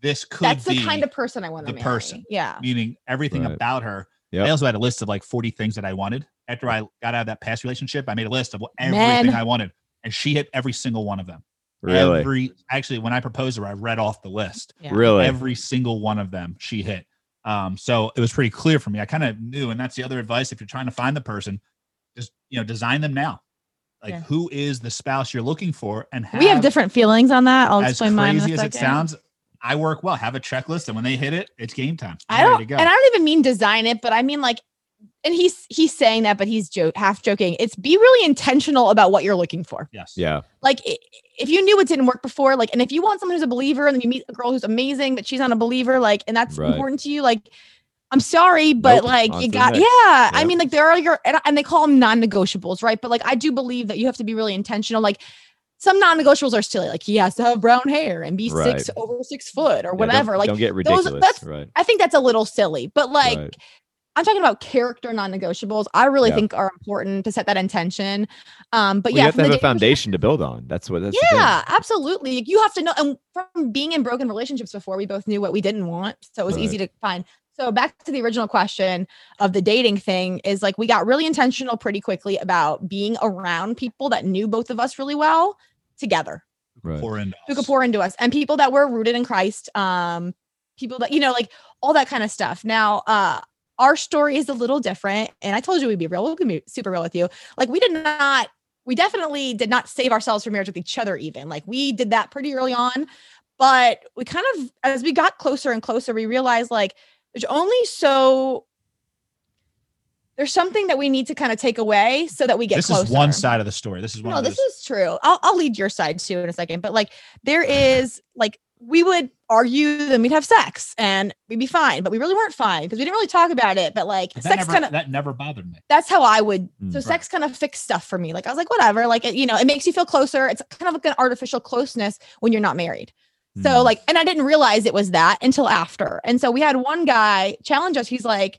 this could that's be the kind of person I want to the marry. person. Yeah. meaning everything Right. about her. Yep. I also had a list of like 40 things that I wanted. After I got out of that past relationship, I made a list of everything Man. I wanted, and she hit every single one of them. really Every actually, when I proposed to her, I read off the list. Yeah. really Every single one of them she hit. Um, so it was pretty clear for me. I kind of knew, and that's the other advice. If you're trying to find the person, just you know, design them now. Like Yeah. who is the spouse you're looking for, and we have different feelings on that. I'll explain mine. in crazy as it sounds. I work well. Have a checklist, and when they hit it, it's game time. I I'm don't, ready to and. I don't even mean design it, but I mean like, and he's he's saying that, but he's joke half joking. It's be really intentional about what you're looking for. yes. yeah Like, if you knew it didn't work before, like, and if you want someone who's a believer, and then you meet a girl who's amazing, but she's not a believer, like, and that's Right. important to you, like. I'm sorry, but Nope, like you got, next. yeah. I mean, like there are your, and, and they call them non-negotiables, right? But like I do believe that you have to be really intentional. Like some non-negotiables are silly, like he has to have brown hair and be six over six foot or Yeah, don't- whatever. like don't get those- ridiculous that's- right I think that's a little silly, but like Right. I'm talking about character non-negotiables. I really Yeah. think are important to set that intention. Um, but Well, yeah, you have to have a foundation to build on that's what that's. Yeah, absolutely. You have to know, and from being in broken relationships before, we both knew what we didn't want, so it was easy to find. So back to the original question of the dating thing is like we got really intentional pretty quickly about being around people that knew both of us really well together right Pour into who could pour into us and people that were rooted in Christ, um, people that you know, like all that kind of stuff. Now, uh, our story is a little different, and I told you we'd be real. Gonna be super real with you. Like we did not, we definitely did not save ourselves from marriage with each other. Even like we did that pretty early on, but we kind of, as we got closer and closer, we realized like there's only so. There's something that we need to kind of take away so that we get this closer. is one side of the story. This is one No, this is true. I'll I'll lead your side too in a second. But like there is like we would argue, then we'd have sex and we'd be fine, but we really weren't fine because we didn't really talk about it. But like that sex never, kind of that never bothered me. that's how I would. Mm. So Right. sex kind of fixed stuff for me. Like I was like, whatever. Like it, you know, it makes you feel closer. It's kind of like an artificial closeness when you're not married. So Mm. like, and I didn't realize it was that until after. And so we had one guy challenge us. He's like,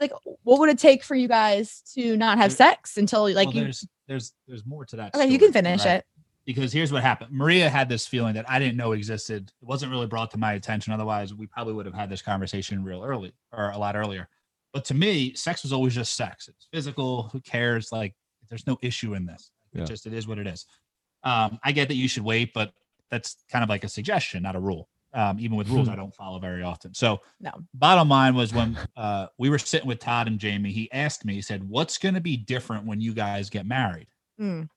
like, what would it take for you guys to not have There- sex until like well, you? there's there's there's more to that. Okay, you can finish right? it. Because here's what happened. Maria had this feeling that I didn't know existed. It wasn't really brought to my attention. Otherwise, we probably would have had this conversation real early or a lot earlier. But to me, sex was always just sex. It's physical. Who cares? Like, there's no issue in this. It Yeah. just it is what it is. Um, I get that you should wait, but that's kind of like a suggestion, not a rule. Um, even with rules, I don't follow very often. So No. bottom line was when uh, we were sitting with Todd and Jamie, he asked me, he said, "What's going to be different when you guys get married?" Mm,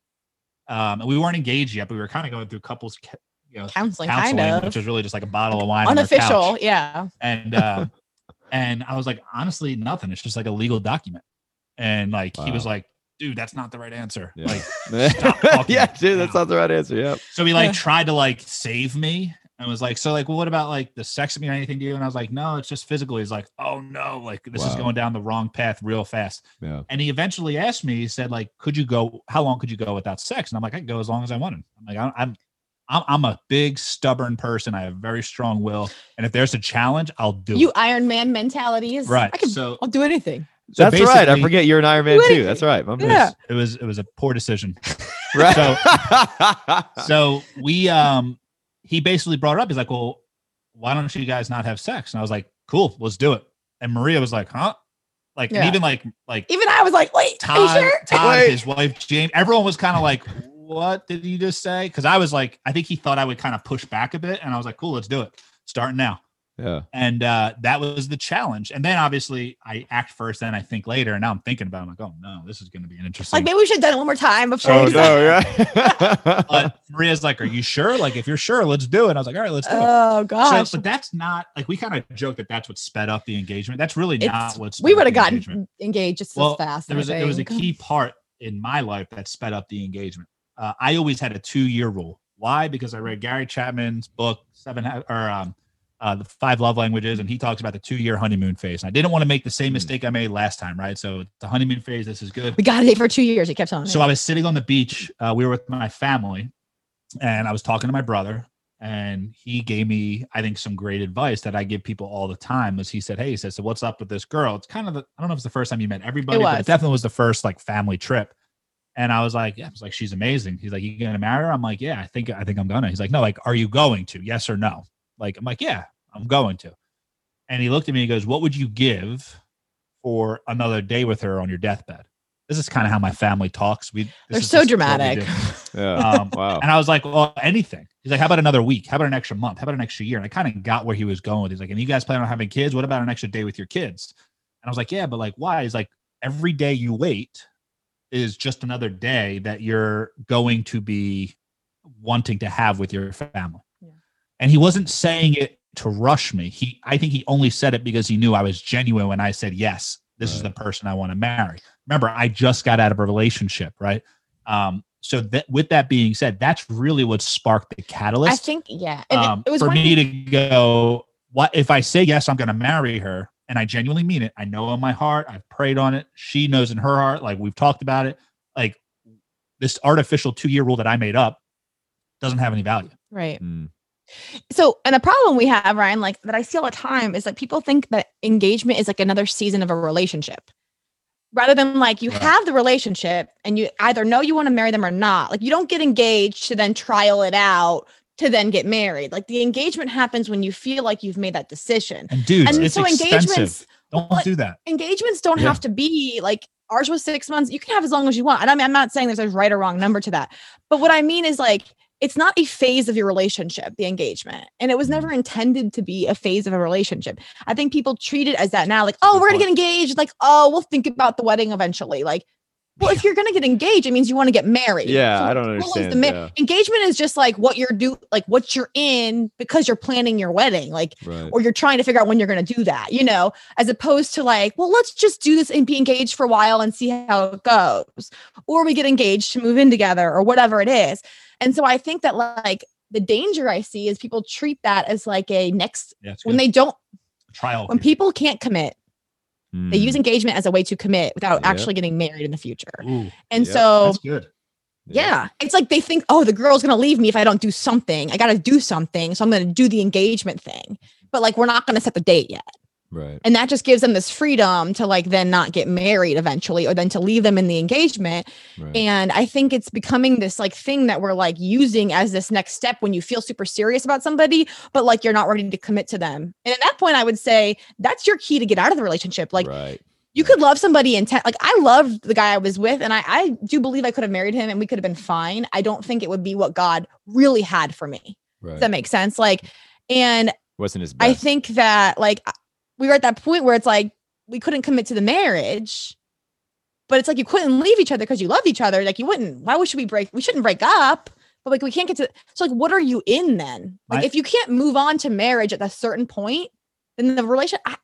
um, and we weren't engaged yet, but we were kind of going through couples, ca- you know, counseling, counseling, kind of which was really just like a bottle of wine, unofficial. couch. Yeah. And uh, and I was like, honestly, nothing. It's just like a legal document. And like he was like, dude, that's not the right answer. Yeah. Like, stop talking yeah, dude, that's not the right answer. Yeah. so he like tried to like save me and was like, so like, well, what about like the sex mean or anything to you? And I was like, no, it's just physical. He's like, oh no, like this is going down the wrong path real fast. Yeah. And he eventually asked me, he said, like, could you go, how long could you go without sex? And I'm like, I can go as long as I wanted. I'm like, I'm, I'm, I'm, I'm a big stubborn person. I have very strong will. And if there's a challenge, I'll do You it. Iron Man mentality is Right. I can. So, I'll do anything. so That's right. I forget you're an Iron Man too. That's right. My It. Yeah. was, it was, it was a poor decision. Right. So, so we, um, he basically brought it up. He's like, well, why don't you guys not have sex? And I was like, cool, let's do it. And Maria was like, huh? Like, Yeah. even like, like Even I was like, wait, are you Todd, sure? Todd, Wait. his wife James, everyone was kind of like, "What did you just say?" Because I was like, I think he thought I would kind of push back a bit, and I was like, "Cool, let's do it, starting now." Yeah. And uh, that was the challenge. And then obviously I act first, then I think later, and now I'm thinking about. It. I'm like, "Oh no, this is going to be an interesting." Like maybe we should have done it one more time before. Oh we no. Yeah. but Maria's like, "Are you sure? Like, if you're sure, let's do it." I was like, "All right, let's do it." Oh gosh. So, but that's not like we kind of joke that that's what sped up the engagement. That's really not It's, what sped we would have gotten engagement. engaged just well, as fast. There was a, there was a key part in my life that sped up the engagement. Uh, I always had a two year rule. Why? Because I read Gary Chapman's book Seven or um, uh, the Five Love Languages, and he talks about the two year honeymoon phase. And I didn't want to make the same Hmm. mistake I made last time, right? So the honeymoon phase, this is good. We got it for two years. He kept telling me. So I was sitting on the beach. Uh, we were with my family, and I was talking to my brother, and he gave me, I think, some great advice that I give people all the time. Was he said, "Hey, he said, so what's up with this girl? It's kind of, the, I don't know if it's the first time you met everybody, but it definitely was the first like family trip." And I was like, "Yeah," I was like, "She's amazing." He's like, "You gonna marry her?" I'm like, "Yeah, I think, I think I'm gonna." He's like, "No, like, are you going to? Yes or no?" Like, I'm like, "Yeah, I'm going to." And he looked at me. He goes, "What would you give for another day with her on your deathbed?" This is kind of how my family talks. We this They're is so just what we dramatic. yeah. Um, Wow. and I was like, well, anything. He's like, how about another week? How about an extra month? How about an extra year? And I kind of got where he was going. He's like, and you guys plan on having kids? What about an extra day with your kids? And I was like, yeah, but like, why? He's like, every day you wait is just another day that you're going to be wanting to have with your family. Yeah. And he wasn't saying it to rush me. He, I think he only said it because he knew I was genuine when I said, yes, this is the person I want to marry. Remember, I just got out of a relationship, right? Um, so that with that being said, that's really what sparked the catalyst I think yeah. And it- um, it, was for me thing- to go what if i say yes i'm going to marry her and i genuinely mean it i know in my heart i've prayed on it she knows in her heart like we've talked about it like this artificial two year rule that i made up doesn't have any value right. Mm. So, and the problem we have, Ryan, like that I see all the time is that people think that engagement is like another season of a relationship. Rather than like you Right. have the relationship and you either know you want to marry them or not. Like you don't get engaged to then trial it out to then get married. Like the engagement happens when you feel like you've made that decision. and dude and it's so expensive engagements don't like- do that engagements don't Yeah. have to be like ours was six months. You can have as long as you want. And I mean, I'm not saying there's a right or wrong number to that. But what I mean is like it's not a phase of your relationship, the engagement. And it was never mm. intended to be a phase of a relationship. I think people treat it as that now, like, oh, we're gonna get engaged. Like, oh, we'll think about the wedding eventually. Like, well, if you're gonna get engaged, it means you want to get married. Yeah, So I don't understand, ma- yeah. Engagement is just like what you're do, like what you're in because you're planning your wedding. Like Right. or you're trying to figure out when you're going to do that, you know, as opposed to like, well, let's just do this and be engaged for a while and see how it goes. Or we get engaged to move in together or whatever it is. And so I think that like the danger I see is people treat that as like a next Yeah, when they don't trial. when people can't commit, they use Mm, engagement as a way to commit without Yep. actually getting married in the future. Ooh, And Yep. so that's good. yeah, it's like they think, oh, the girl's gonna leave me if I don't do something. I gotta do something. So I'm gonna do the engagement thing. But like we're not gonna set the date yet. Right. And that just gives them this freedom to like then not get married eventually or then to leave them in the engagement. Right. And I think it's becoming this like thing that we're like using as this next step when you feel super serious about somebody, but like you're not ready to commit to them. And at that point, I would say that's your key to get out of the relationship. Like right. you could love somebody intent. Like I loved the guy I was with, and I, I do believe I could have married him and we could have been fine. I don't think it would be what God really had for me. Right. Does that make sense? Like, and Wasn't his best. I think that like we were at that point where it's like we couldn't commit to the marriage, but it's like you couldn't leave each other because you loved each other. Like you wouldn't. Why would should we break? We shouldn't break up. But like we can't get to. So like, what are you in then? Like My- if you can't move on to marriage at a certain point, then the relation. I,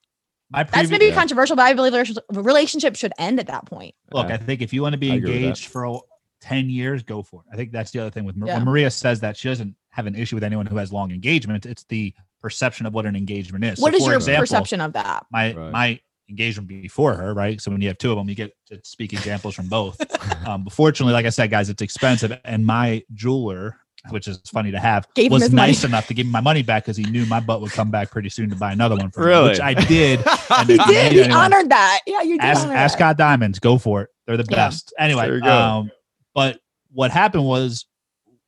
My that's previous, maybe Yeah. controversial, but I believe the relationship- relationship should end at that point. look. I think if you want to be I agree with that. engaged for ten years, go for it. I think that's the other thing with Mar- Yeah. when Maria says that she doesn't have an issue with anyone who has long engagement. It's the perception of what an engagement is. What So is your example, perception of that? My Right. my engagement before her, right? So when you have two of them, you get to speak examples from both. um, but fortunately, like I said, guys, it's expensive, and my jeweler, which is funny to have, Gave was his money. nice enough to give me my money back because he knew my butt would come back pretty soon to buy another one for me, Really? which I did. And He you did. He anyone- honored that. Yeah, you did. Ask, honor ask that. God Diamonds, go for it. They're the Yeah. best. Anyway, There um, but what happened was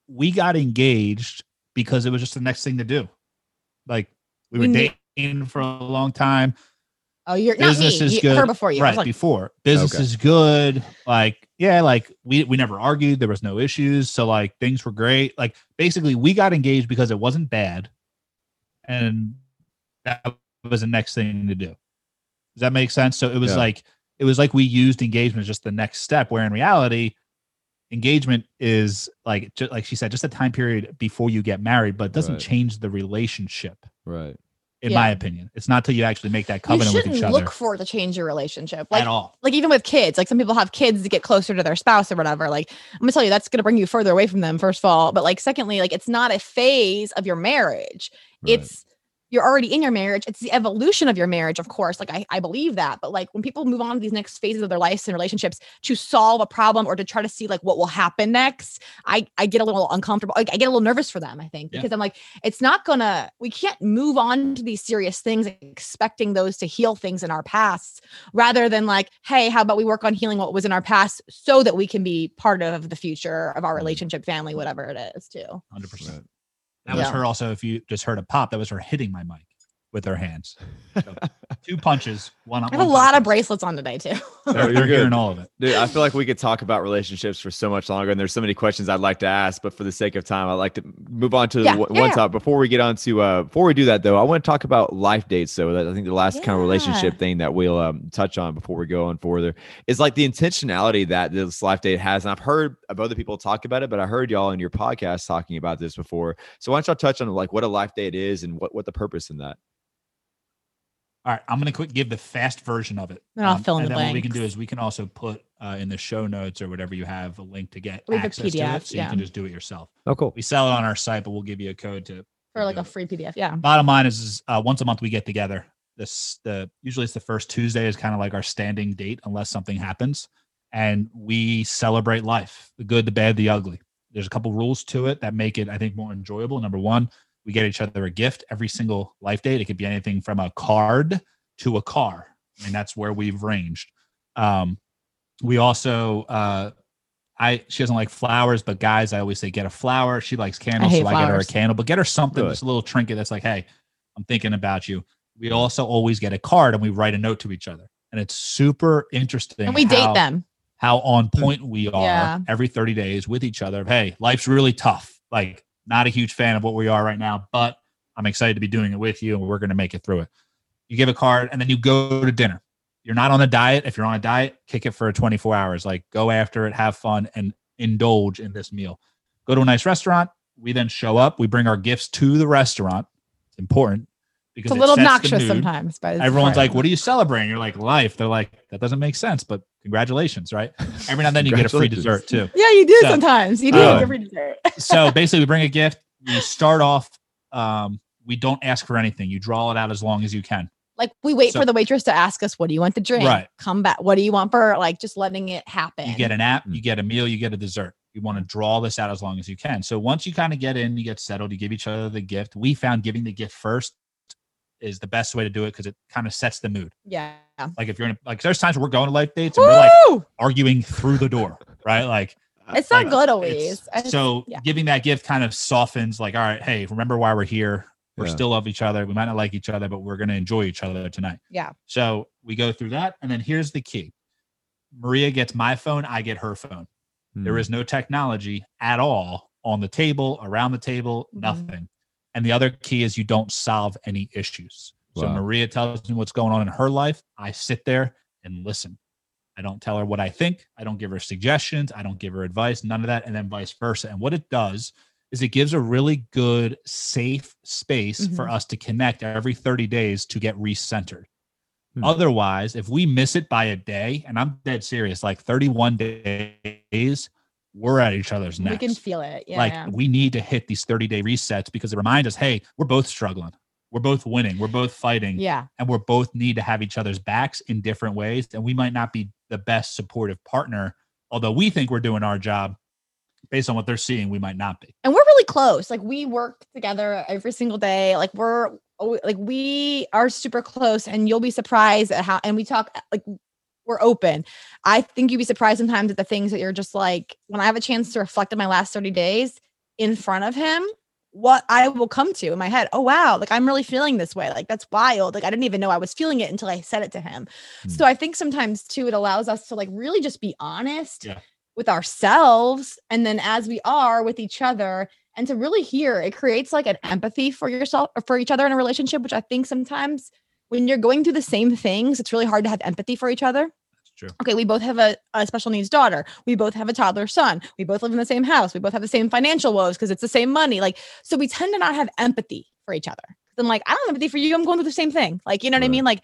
we got engaged because it was just the next thing to do. Like we were We knew- dating for a long time. Oh, you're not me. Business is you- good. Her before you. I right like, before business Okay. is good like yeah like we we never argued there was no issues so like things were great like basically we got engaged because it wasn't bad and that was the next thing to do does that make sense so it was Yeah. like it was like we used engagement as just the next step where in reality engagement is like just like she said just a time period before you get married but it doesn't Right. change the relationship right. in Yeah. my opinion it's not till you actually make that you covenant with shouldn't each other look for it to change your relationship. Like at all like even with kids, like some people have kids to get closer to their spouse or whatever. Like I'm gonna tell you, that's gonna bring you further away from them, first of all. But like secondly, like it's not a phase of your marriage. right. It's you're already in your marriage. It's the evolution of your marriage, of course. Like I, I believe that. But like when people move on to these next phases of their lives and relationships to solve a problem or to try to see like what will happen next, I, I get a little uncomfortable. Like, I get a little nervous for them, I think, Yeah. because I'm like, it's not gonna, we can't move on to these serious things expecting those to heal things in our past rather than like, hey, how about we work on healing what was in our past so that we can be part of the future of our mm-hmm. relationship, family, whatever it is, too. 100% That was her also. If you just heard a pop, that was her hitting my mic with her hands. So, two punches, one. I have a lot of bracelets on today, too. They're, you're they're good. hearing all of it. Dude, I feel like we could talk about relationships for so much longer, and there's so many questions I'd like to ask. But for the sake of time, I'd like to move on to Yeah, one yeah. one topic. Before we get on to, uh, before we do that though, I want to talk about life dates. So that I think the last kind of relationship thing that we'll um, touch on before we go on further is like the intentionality that this life date has. And I've heard of other people talk about it, but I heard y'all in your podcast talking about this before. So why don't y'all touch on like what a life date is and what what the purpose in that? All right, I'm gonna quick give the fast version of it. Then I'll fill in and the then what we can do is we can also put uh, in the show notes or whatever you have a link to get We have a access to it, so yeah. you can just do it yourself. Oh, cool. We sell it on our site, but we'll give you a code to. For like a free PDF. Yeah. Bottom line is, is uh, once a month we get together. This the usually it's the first Tuesday is kind of like our standing date unless something happens, and we celebrate life, the good, the bad, the ugly. There's a couple rules to it that make it I think more enjoyable. Number one, we get each other a gift every single life date. It could be anything from a card to a car. I mean that's where we've ranged. Um, we also uh, I she doesn't like flowers, but guys, I always say get a flower. She likes candles, hate so I get her a candle, but get her something, Good. just a little trinket that's like, hey, I'm thinking about you. We also always get a card and we write a note to each other. And it's super interesting. And we date them. How on point we are Yeah. every 30 days with each other. Hey, life's really tough. Like, not a huge fan of what we are right now, but I'm excited to be doing it with you and we're going to make it through it. You give a card and then you go to dinner. You're not on a diet. If you're on a diet, kick it for 24 hours. Like, go after it, have fun, and indulge in this meal. Go to a nice restaurant. We then show up. We bring our gifts to the restaurant. It's important because It's a it little sets the obnoxious mood. sometimes, but it's Everyone's like, "What are you celebrating?" You're like, "Life." They're like, "That doesn't make sense," but congratulations, right? Every now and then you get a free dessert too. Yeah, you do So, sometimes. You do uh, get free dessert. So basically, we bring a gift. we start off. Um, we don't ask for anything. You draw it out as long as you can. Like we wait So- for the waitress to ask us, what do you want to drink? Right. Come back. What do you want for like just letting it happen? You get an app, Mm. you get a meal, you get a dessert. You want to draw this out as long as you can. So once you kind of get in, you get settled, you give each other the gift. We found giving the gift first is the best way to do it because it kind of sets the mood. yeah. Like if you're in a, like there's times where we're going to life dates and we're like arguing through the door, right? Like It's not like, good always. I just- so yeah. giving that gift kind of softens like, all right, hey, remember why we're here. We're Yeah. still love each other. We might not like each other, but we're going to enjoy each other tonight. Yeah. So we go through that. And then here's the key Maria gets my phone, I get her phone. There Hmm. is no technology at all on the table, around the table, Mhm. nothing. And the other key is you don't solve any issues. So Maria tells me what's going on in her life. I sit there and listen. I don't tell her what I think. I don't give her suggestions. I don't give her advice, none of that. And then vice versa. And what it does is it gives a really good, safe space for Mhm. us to connect every 30 days to get recentered. Hmm. Otherwise, if we miss it by a day, and I'm dead serious, like 31 days, we're at each other's neck. we can feel it. Yeah. like we need to hit these 30 day resets because it reminds us, hey, we're both struggling. We're both winning. We're both fighting yeah. and we're both need to have each other's backs in different ways. And we might not be the best supportive partner, although we think we're doing our job based on what they're seeing, we might not be. and we're really close like we work together every single day like we're oh, like we are super close and you'll be surprised at how and we talk like we're open i think you'd be surprised sometimes at the things that you're just like when i have a chance to reflect on my last 30 days in front of him what i will come to in my head oh wow like i'm really feeling this way like that's wild like i didn't even know i was feeling it until i said it to him Hmm. so i think sometimes too it allows us to like really just be honest Yeah. with ourselves and then as we are with each other and to really hear it creates like an empathy for yourself or for each other in a relationship which i think sometimes when you're going through the same things it's really hard to have empathy for each other true. okay we both have a, a special needs daughter. We both have a toddler son. We both live in the same house. We both have the same financial woes because it's the same money. Like so we tend to not have empathy for each other. i'm like i don't have empathy for you. I'm going through the same thing. Like you know what i mean? Like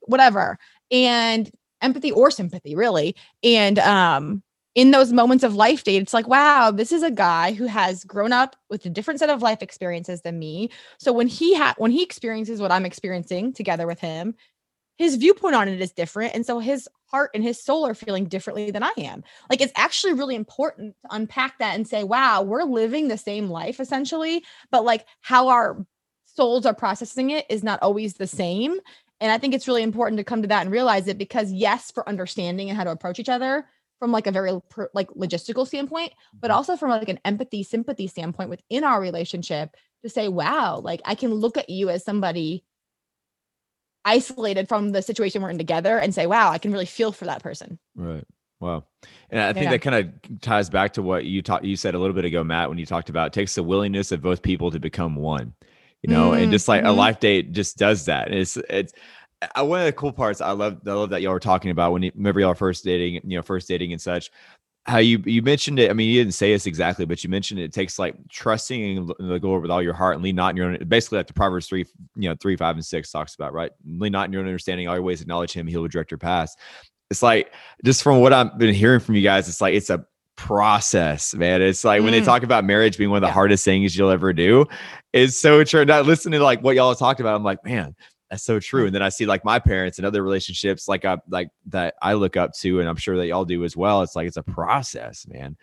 whatever. And empathy or sympathy really. And um in those moments of life date it's like wow this is a guy who has grown up with a different set of life experiences than me. So when he had when he experiences what i'm experiencing together with him his viewpoint on it is different and so his heart and his soul are feeling differently than i am. Like it's actually really important to unpack that and say wow we're living the same life essentially but like how our souls are processing it is not always the same. And i think it's really important to come to that and realize it because yes for understanding and how to approach each other from like a very like logistical standpoint but mm-hmm. also from like an empathy sympathy standpoint within our relationship to say wow like i can look at you as somebody isolated from the situation we're in together and say wow i can really feel for that person Right. Wow. And I think Yeah. that kind of ties back to what you talked you said a little bit ago, Matt, when you talked about it takes the willingness of both people to become one. You know, and Mm, just like a mhm. life date just does that. And It's it's uh, one of the cool parts I love I love that y'all were talking about when you remember y'all first dating, you know, first dating and such. How you you mentioned it. I mean, you didn't say this exactly, but you mentioned it takes like trusting in the Lord with all your heart and lean not in your own. Basically, like the Proverbs three, you know, three, five, and six talks about, right? Lean not in your own understanding. All your ways acknowledge Him; He will direct your paths. It's like just from what I've been hearing from you guys, it's like it's a process, man. It's like when they Mm. talk about marriage being one of the Yeah. hardest things you'll ever do, it's so true. Now listening to like what y'all talked about, I'm like, man, that's so true. And then I see like my parents and other relationships, like I like that I look up to, and I'm sure that y'all do as well. It's like it's a process, man.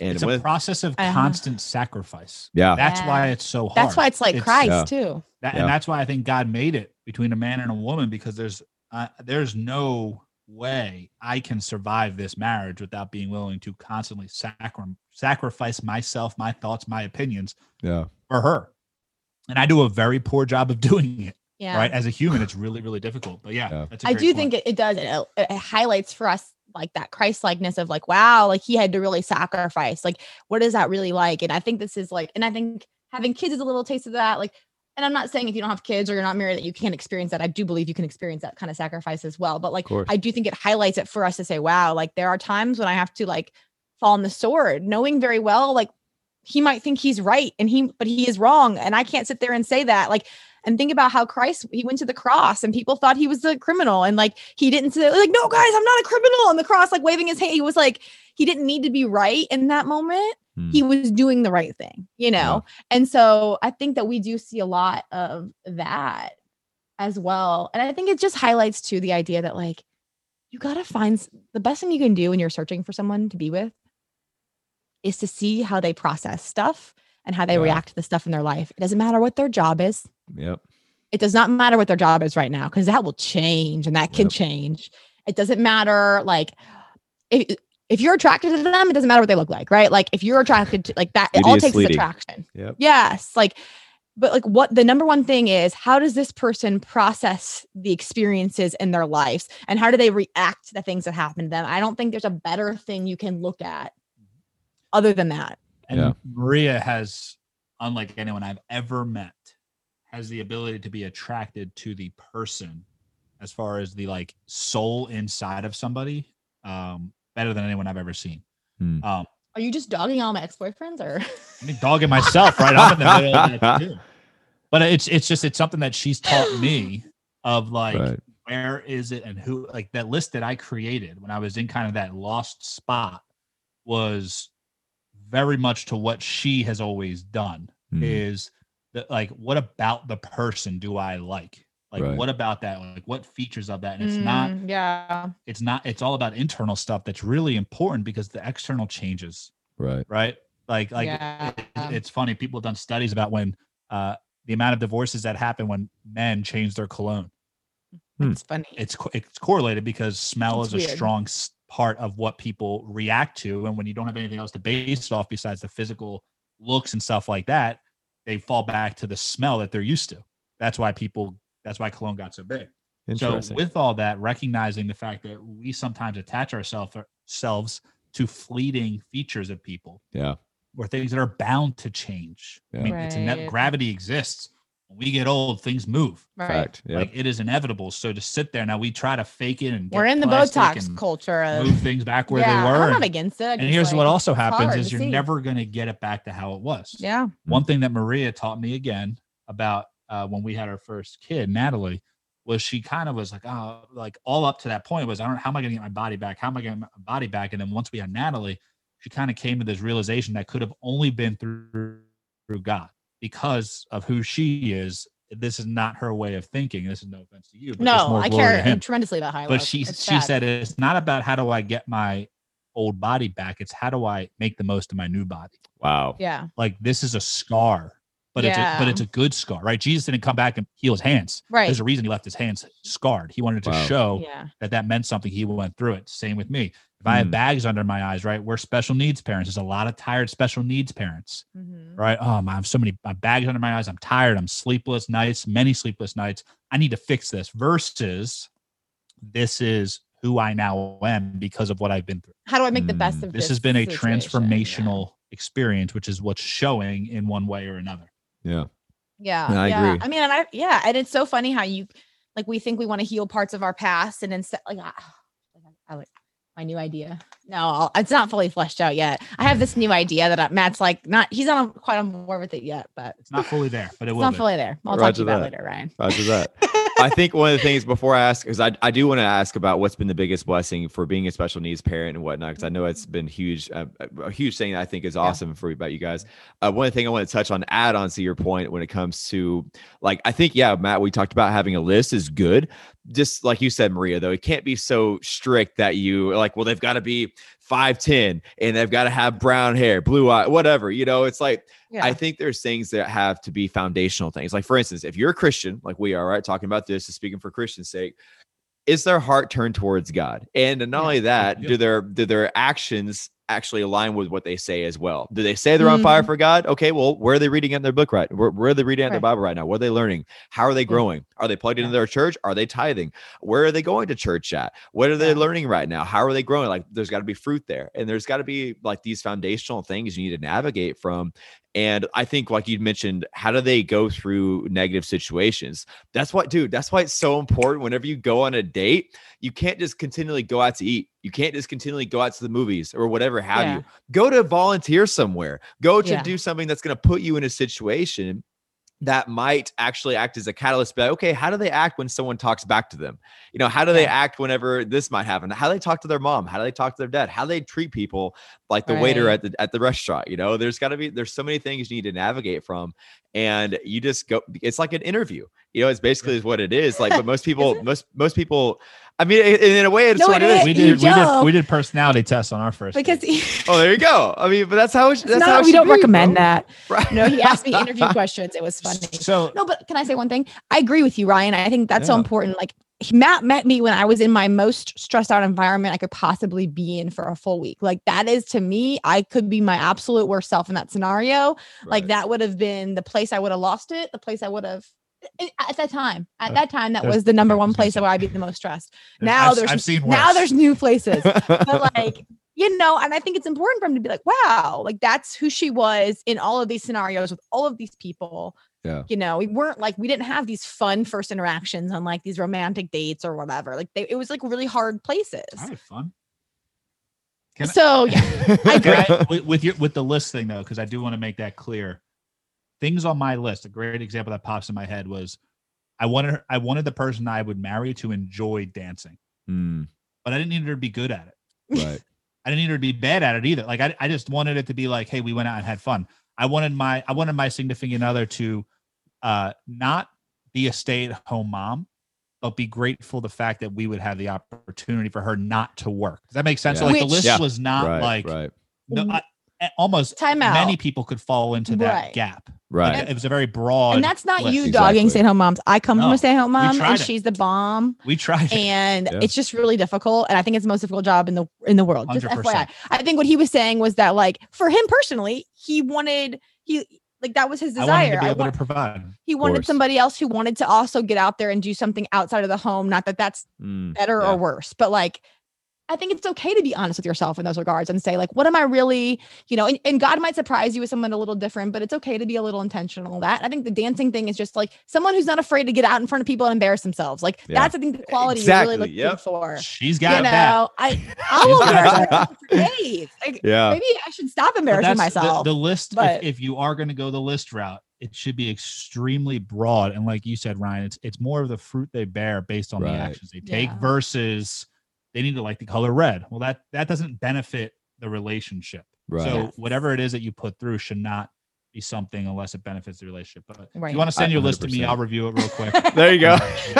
And it's a with, process of Uh-huh. constant sacrifice. yeah, That's why it's so hard. that's why it's like It's- christ Yeah. too That, Yeah. and that's why I think God made it between a man and a woman because there's uh, there's no way I can survive this marriage without being willing to constantly sacri- sacrifice myself, my thoughts, my opinions yeah, for her. And I do a very poor job of doing it. Yeah Right, as a human, it's really really difficult. But yeah, Yeah. that's a I great do point. think it, it does. It, it highlights for us like that Christ likeness of like, wow, like he had to really sacrifice. Like, what is that really like? And I think this is like, and I think having kids is a little taste of that. Like, and I'm not saying if you don't have kids or you're not married that you can't experience that. I do believe you can experience that kind of sacrifice as well. But like. I do think it highlights it for us to say, wow, like there are times when I have to like fall on the sword, knowing very well, like he might think he's right and he, but he is wrong. And I can't sit there and say that. Like, and think about how Christ he went to the cross and people thought he was a criminal and like he didn't say like no guys I'm not a criminal on the cross like waving his hand he was like he didn't need to be right in that moment Hmm. he was doing the right thing, you know? And so I think that we do see a lot of that as well. And I think it just highlights to the idea that like you got to find the best thing you can do when you're searching for someone to be with is to see how they process stuff and how they Yeah. react to the stuff in their life. It doesn't matter what their job is. Yep. It does not matter what their job is right now because that will change and that can Yep. change. It doesn't matter like if if you're attracted to them, it doesn't matter what they look like, right? Like if you're attracted to like that, it Beauty all takes is fleeting. attraction. Yep. Yes. Like, but like what the number one thing is, how does this person process the experiences in their lives and how do they react to the things that happen to them? I don't think there's a better thing you can look at other than that. And Yeah. Maria has, unlike anyone I've ever met, has the ability to be attracted to the person as far as the like soul inside of somebody, um, better than anyone I've ever seen. Hmm. Um, Are you just dogging all my ex-boyfriends or I mean, dogging myself, right? I'm in the middle of that too. But it's it's just it's something that she's taught me of like Right. where is it and who like that list that I created when I was in kind of that lost spot was very much to what she has always done Hmm. is that like what about the person do I like? Like Right. what about that? Like what features of that? And it's not Mm, yeah. it's not it's all about internal stuff that's really important because the external changes Right. right? Like, like Yeah. it- it's funny. People have done studies about when uh, the amount of divorces that happen when men change their cologne. Hmm. It's funny. It's it's correlated because smell It's is a strong s- part of what people react to, and when you don't have anything else to base it off besides the physical looks and stuff like that, they fall back to the smell that they're used to. That's why people. That's why cologne got so big. So with all that, recognizing the fact that we sometimes attach ourselves ourselves to fleeting features of people yeah. or things that are bound to change. I Yeah. mean, it's a net, gravity exists. When we get old, things move. right. Fact. Yeah. Like it is inevitable. So to sit there now, we try to fake it and We're in the Botox culture of move things back where yeah, they were. I'm not and- against it. I and just, here's what also happens is you're see. never going to get it back to how it was. Yeah. One thing that Maria taught me again about uh, when we had our first kid, Natalie, was she kind of was like, oh, like all up to that point was, I don't know, how am I going to get my body back? How am I going to get my body back? And then once we had Natalie, she kind of came to this realization that could have only been through, through God because of who she is. This is not her way of thinking. This is no offense to you, but No, more I care tremendously about high but she she said it's not about how do I get my old body back. It's how do I make the most of my new body. wow. yeah. Like this is a scar, but it's a, but it's a good scar, right? Jesus didn't come back and heal his hands. Right. There's a reason he left his hands scarred. He wanted to Wow. show Yeah. that that meant something. He went through it. Same with me. If I have Mm. bags under my eyes, right? We're special needs parents. There's a lot of tired special needs parents Mhm. right? Oh, I have so many my bags under my eyes. I'm tired. I'm sleepless nights, many sleepless nights. I need to fix this. Versus, this is who I now am because of what I've been through. How do I make the best Mm, of This this? has been a situation? Yeah. transformational experience, which is what's showing in one way or another. Yeah. Yeah, Yeah, I yeah. agree. I mean, and I yeah, and it's so funny how you like we think we want to heal parts of our past, and instead, like, I, I like my new idea. No, I'll, it's not fully fleshed out yet. I have this new idea that I, Matt's like not. He's not quite on board with it yet, but It's not fully there, but it it's will not be. fully there. I'll talk to you about that. later, Ryan. Roger that. I think one of the things before I ask, because I, I do want to ask about what's been the biggest blessing for being a special needs parent and whatnot, because I know it's been huge, uh, a huge thing that I think is awesome for about you guys. Uh, one thing I want to touch on, add on to your point when it comes to like, I think, yeah, Matt, we talked about having a list is good. Just like you said, Maria, though, it can't be so strict that you like, well, they've got to be 5'10 and they've got to have brown hair, blue eye, whatever. You know, it's like, Yeah, I think there's things that have to be foundational things. Like, for instance, if you're a Christian, like we are, right, talking about this, is speaking for Christian's sake, is their heart turned towards God? And not Yeah. only that, Yeah. do their do their actions actually align with what they say as well? Do they say they're on fire Mhm. for God? Okay, well, where are they reading in their book right? Where, where are they reading in their Bible right now? What are they learning? How are they growing? Are they plugged into their church? Are they tithing? Where are they going to church at? What are they Yeah. learning right now? How are they growing? Like, there's got to be fruit there, and there's got to be like these foundational things you need to navigate from. And I think, like you mentioned, how do they go through negative situations? That's what, dude, that's why it's so important. Whenever you go on a date, you can't just continually go out to eat. You can't just continually go out to the movies or whatever have Yeah. you. Go to volunteer somewhere. Go to Yeah. do something that's going to put you in a situation that might actually act as a catalyst. But okay, how do they act when someone talks back to them? You know, how do they act whenever this might happen? How do they talk to their mom? How do they talk to their dad? How do they treat people like the waiter at the at the restaurant. You know, there's got to be there's so many things you need to navigate from, and you just go. It's like an interview. You know, it's basically is what it is. Like, but most people, most most people. I mean, in, in a way, it's No, what it it is. is. we did we did we did personality tests on our first because he, Oh, there you go. I mean, but that's how it, that's no, how we should don't be, recommend bro. that. Right. No, he asked me interview questions. It was funny. so No, but can I say one thing? I agree with you, Ryan. I think that's so important. Like Matt met me when I was in my most stressed out environment I could possibly be in for a full week. Like that is to me, I could be my absolute worst self in that scenario. Like that would have been the place I would have lost it, the place I would have i- at that time. At Uh, that time, that there's- was the number one place where I'd be the most stressed. Now I've, there's I've seen now worse. there's new places. but like you know and i think it's important for him to be like wow like that's who she was in all of these scenarios with all of these people Yeah. you know we weren't like we didn't have these fun first interactions on like these romantic dates or whatever like they, it was like really hard places I had fun. Can I- so yeah I Can agree. I- with, with your with the list thing though, because I do want to make that clear. Things on my list. A great example that pops in my head was, I wanted her, I wanted the person I would marry to enjoy dancing, Mm, but I didn't need her to be good at it. right. I didn't need her to be bad at it either. Like I, I just wanted it to be like, hey, we went out and had fun. I wanted my I wanted my significant other to uh not be a stay-at-home mom, but be grateful the fact that we would have the opportunity for her not to work. Does that make sense? So Yeah. like the list Yeah. was not right. like right. no, I, a- almost Time out. many people could fall into that Right. gap. Right. Like, it was a very broad. and that's not list. you Exactly. dogging stay-at-home moms i come from a stay-at-home mom and it. she's the bomb We tried. it. and Yeah. it's just really difficult and i think it's the most difficult job in the in the world just 100%. fyi i think what he was saying was that like for him personally he wanted he like that was his I wanted desire to be I want- to provide. he wanted somebody else who wanted to also get out there and do something outside of the home not that that's Mm, better yeah. or worse but like i think it's okay to be honest with yourself in those regards and say like what am i really you know and, and god might surprise you with someone a little different but it's okay to be a little intentional that i think the dancing thing is just like someone who's not afraid to get out in front of people and embarrass themselves like Yeah. that's i think the quality Exactly, you're really looking yep. for She's you got that. know i i will embarrass myself for days like, Yeah. maybe i should stop embarrassing that's the- myself The, list, but- if, if you are going to go the list route, it should be extremely broad. And like you said, Ryan, it's it's more of the fruit they bear based on Right. the actions they take Yeah. versus they need to like the color red. Well, that that doesn't benefit the relationship. Right. So Yes. whatever it is that you put through should not be something unless it benefits the relationship. But if you want to send I- your list to me, I'll review it real quick. there you go.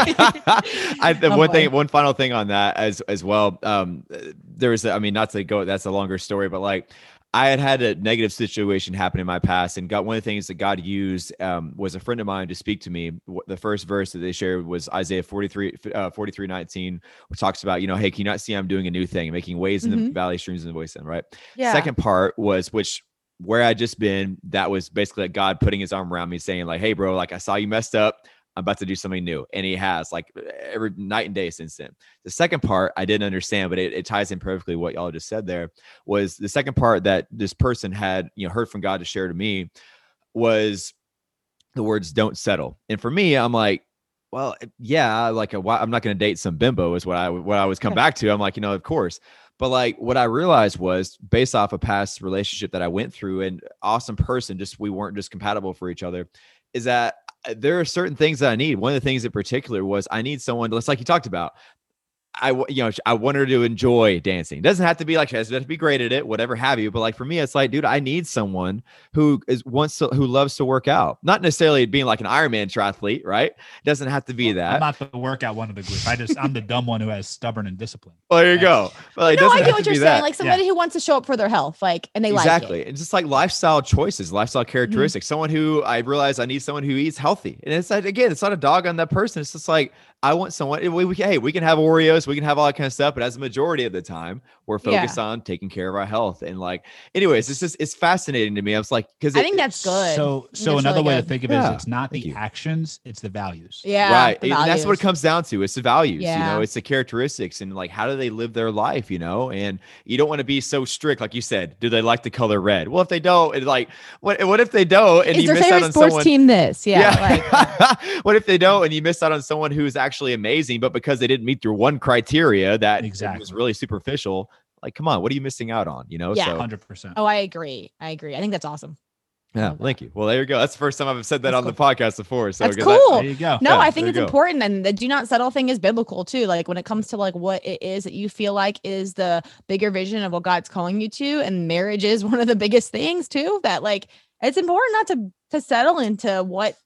I, the Oh, one boy. thing, one final thing on that as as well. Um, there was, I mean, not to go, that's a longer story, but like I had had a negative situation happen in my past, and got one of the things that God used um, was a friend of mine to speak to me. The first verse that they shared was Isaiah 43, uh, 43 19, which talks about, you know, hey, can you not see I'm doing a new thing, making ways in the Mhm. valley, streams in the wasteland, right? yeah Second part was which where I just been, that was basically like God putting his arm around me saying, like, hey, bro, like I saw you messed up. I'm about to do something new. And he has like every night and day since then. The second part I didn't understand, but it, it ties in perfectly what y'all just said there was the second part that this person had, you know, heard from God to share to me was the words don't settle. And for me, I'm like, well, eh, yeah, like a, I'm not going to date some bimbo is what I what I was come back to. I'm like, you know, of course. But like what I realized was based off a past relationship that I went through and awesome person, just we weren't just compatible for each other, is that there are certain things that I need. One of the things in particular was I need someone, just like you talked about. I, w- you know, I want her to enjoy dancing. Doesn't have to be like she doesn't to be great at it, whatever have you. But like for me, it's like, dude, I need someone who is wants to, who loves to work out. Not necessarily being like an Ironman triathlete, right? Doesn't have to be that. I'm not the workout one of the group. I just I'm the dumb one who has stubborn and discipline. well, there you go. But like, no doesn't i get what you're saying that. like somebody who wants to show up for their health like and they like it exactly. It's just like lifestyle choices, lifestyle Mm-hmm. characteristics. Someone who I realize I need someone who eats healthy. And it's like, again, it's not a dog on that person. It's just like, I want someone, we, we, hey, we can have Oreos, we can have all that kind of stuff. But as a majority of the time, we're Yeah. focused on taking care of our health. And like, anyways, it's just, it's fascinating to me. I was like, because i think that's good So so it's another really way to think of it Yeah, is it's not thank the you. actions, it's the values. yeah right. the And that's what it comes down to. It's the values, you know, it's the characteristics and like, how do they live their life, you know? And you don't want to be so strict. Like you said, do they like the color red? Well, if they don't, it's like, what, what if they don't? And is you their miss out favorite on sports someone, team this yeah, like what if they don't and you miss out on someone who's actually amazing, but because they didn't meet your one criteria that exactly. was Exactly. really superficial, like come on, what are you missing out on? You know? Yeah. So Hundred percent. Oh, I agree. I agree. I think that's awesome. Yeah, thank you. Well, there you go. That's the first time I've said that That's on the podcast before. So That's good. That- cool. There you go. No, Yeah, I think it's important, and the do not settle thing is biblical too. Like when it comes to like what it is that you feel like is the bigger vision of what God's calling you to, and marriage is one of the biggest things too. That like it's important not to to settle into what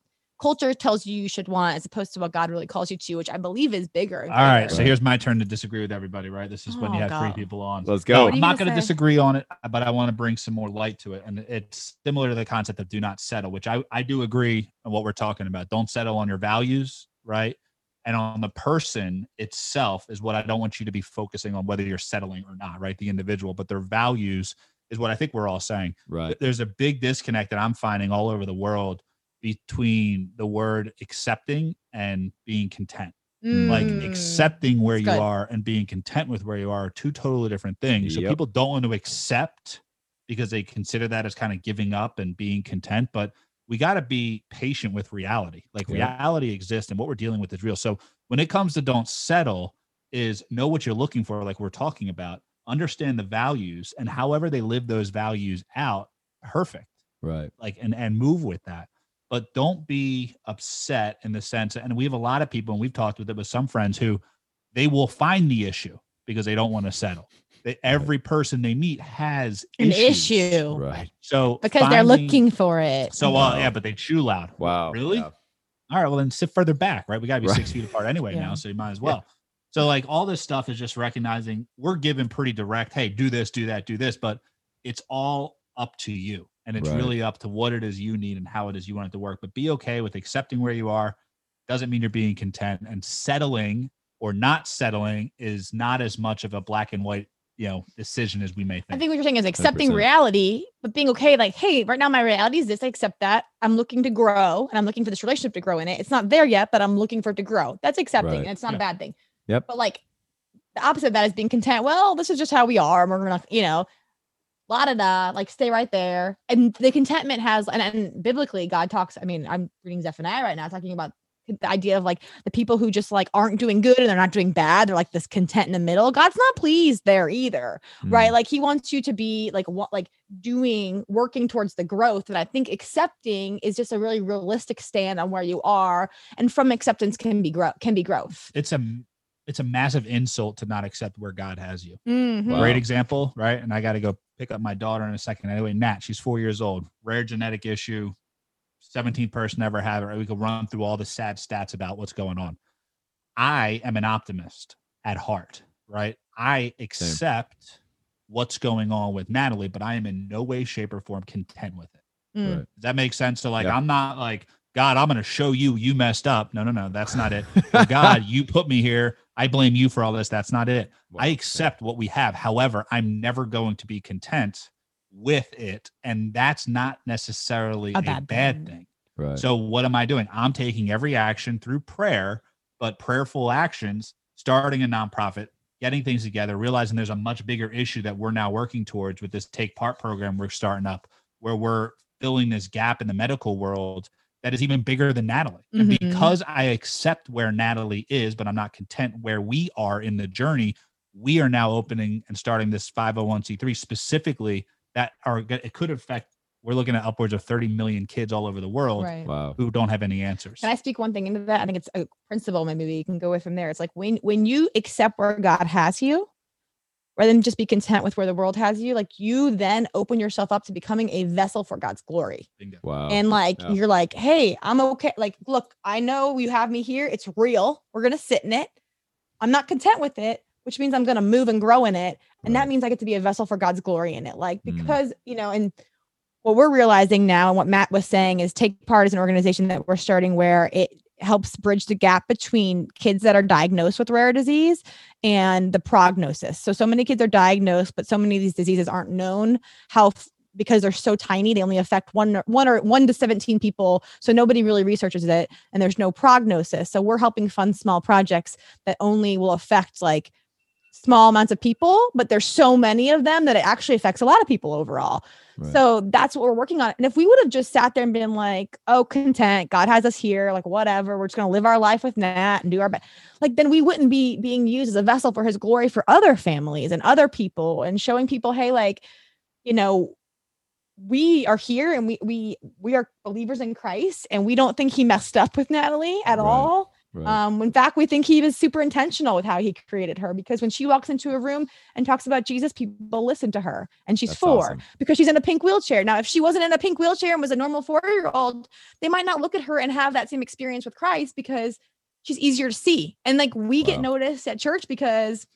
culture tells you you should want as opposed to what God really calls you to, which I believe is bigger. and All right, greater. so here's my turn to disagree with everybody. Right, this is when you Oh, have three people on. Let's go. What I'm not gonna going to say? disagree on it, but I want to bring some more light to it. And it's similar to the concept of do not settle, which I, I do agree on what we're talking about. Don't settle on your values, right? And on the person itself is what I don't want you to be focusing on whether you're settling or not, right? The individual, but their values is what I think we're all saying. Right. There's a big disconnect that I'm finding all over the world between the word accepting and being content like Mm. accepting where That's you good. are and being content with where you are are two totally different things. So people don't want to accept because they consider that as kind of giving up and being content, but we got to be patient with reality. Like Yep. reality exists and what we're dealing with is real. So when it comes to don't settle is know what you're looking for like we're talking about, understand the values and however they live those values out, perfect Right. like and and move with that but don't be upset in the sense and we have a lot of people and we've talked with it with some friends who they will find the issue because they don't want to settle They- every person they meet has an issues. issue Right. so because they're looking for it. so uh, yeah but they chew loud Wow. really Yeah. all right well then sit further back right we got to be Right. six feet apart anyway Yeah. now so you might as well so like all this stuff is just recognizing we're given pretty direct hey do this do that do this but it's all up to you and it's Right. really up to what it is you need and how it is you want it to work but be okay with accepting where you are doesn't mean you're being content and settling or not settling is not as much of a black and white you know decision as we may think I think what you're saying is accepting 100%. reality, but being okay, like, hey, right now my reality is this. I accept that. I'm looking to grow and I'm looking for this relationship to grow in it. It's not there yet, but I'm looking for it to grow. That's accepting. Right. And it's not Yeah. a bad thing. Yep. But like the opposite of that is being content. Well, this is just how we are. and We're not, you know, la da da, like stay right there. And the contentment has, and, and biblically, God talks. I mean, I'm reading Zephaniah right now, talking about the idea of like the people who just like aren't doing good and they're not doing bad. They're like this content in the middle. God's not pleased there either right Mm. like he wants you to be like what like doing working towards the growth and i think accepting is just a really realistic stand on where you are and from acceptance can be grow can be growth it's a it's a massive insult to not accept where god has you Mhm. Wow. Great example, right? And I got to go pick up my daughter in a second. Anyway, Nat, she's four years old, rare genetic issue, 17th person ever have it. We could run through all the sad stats about what's going on. I am an optimist at heart, right? I accept what's going on with Natalie, but I am in no way, shape, or form content with it. Mm. Right. Does that make sense? So, like, Yeah. I'm not like, God, I'm going to show you you messed up. No, no, no, that's not it. God, you put me here. I blame you for all this. That's not it. I Wow. accept what we have. However, I'm never going to be content with it. And that's not necessarily A a, bad bad, thing. thing. Right. So, what am I doing? I'm taking every action through prayer, but prayerful actions, starting a nonprofit, getting things together, realizing there's a much bigger issue that we're now working towards with this Take Part program we're starting up, where we're filling this gap in the medical world that is even bigger than Natalie. And Mhm. because I accept where Natalie is, but I'm not content where we are in the journey, we are now opening and starting this 501c3 specifically that are it could affect we're looking at upwards of 30 million kids all over the world right wow. who don't have any answers. can i speak one thing into that i think it's a principle maybe we can go with from there it's like when when you accept where god has you rather than just be content with where the world has you like you then open yourself up to becoming a vessel for god's glory Wow. and like yeah. you're like hey i'm okay like look i know you have me here it's real we're gonna sit in it i'm not content with it which means i'm gonna move and grow in it and Right. that means i get to be a vessel for god's glory in it like Mm. because you know and what we're realizing now and what matt was saying is take part as an organization that we're starting where it helps bridge the gap between kids that are diagnosed with rare disease and the prognosis. So so many kids are diagnosed but so many of these diseases aren't known. How because they're so tiny they only affect one one or one to 17 people. So nobody really researches it and there's no prognosis. So we're helping fund small projects that only will affect like small amounts of people but there's so many of them that it actually affects a lot of people overall Right. so that's what we're working on and if we would have just sat there and been like oh content god has us here like whatever we're just going to live our life with nat and do our best like then we wouldn't be being used as a vessel for his glory for other families and other people and showing people hey like you know we are here and we we we are believers in Christ and we don't think he messed up with Natalie at Right. all. Right. Um, in fact, we think he was super intentional with how he created her because when she walks into a room and talks about Jesus, people listen to her and she's That's four awesome. because she's in a pink wheelchair. Now, if she wasn't in a pink wheelchair and was a normal four year old, they might not look at her and have that same experience with Christ because she's easier to see. And like we Wow. get noticed at church because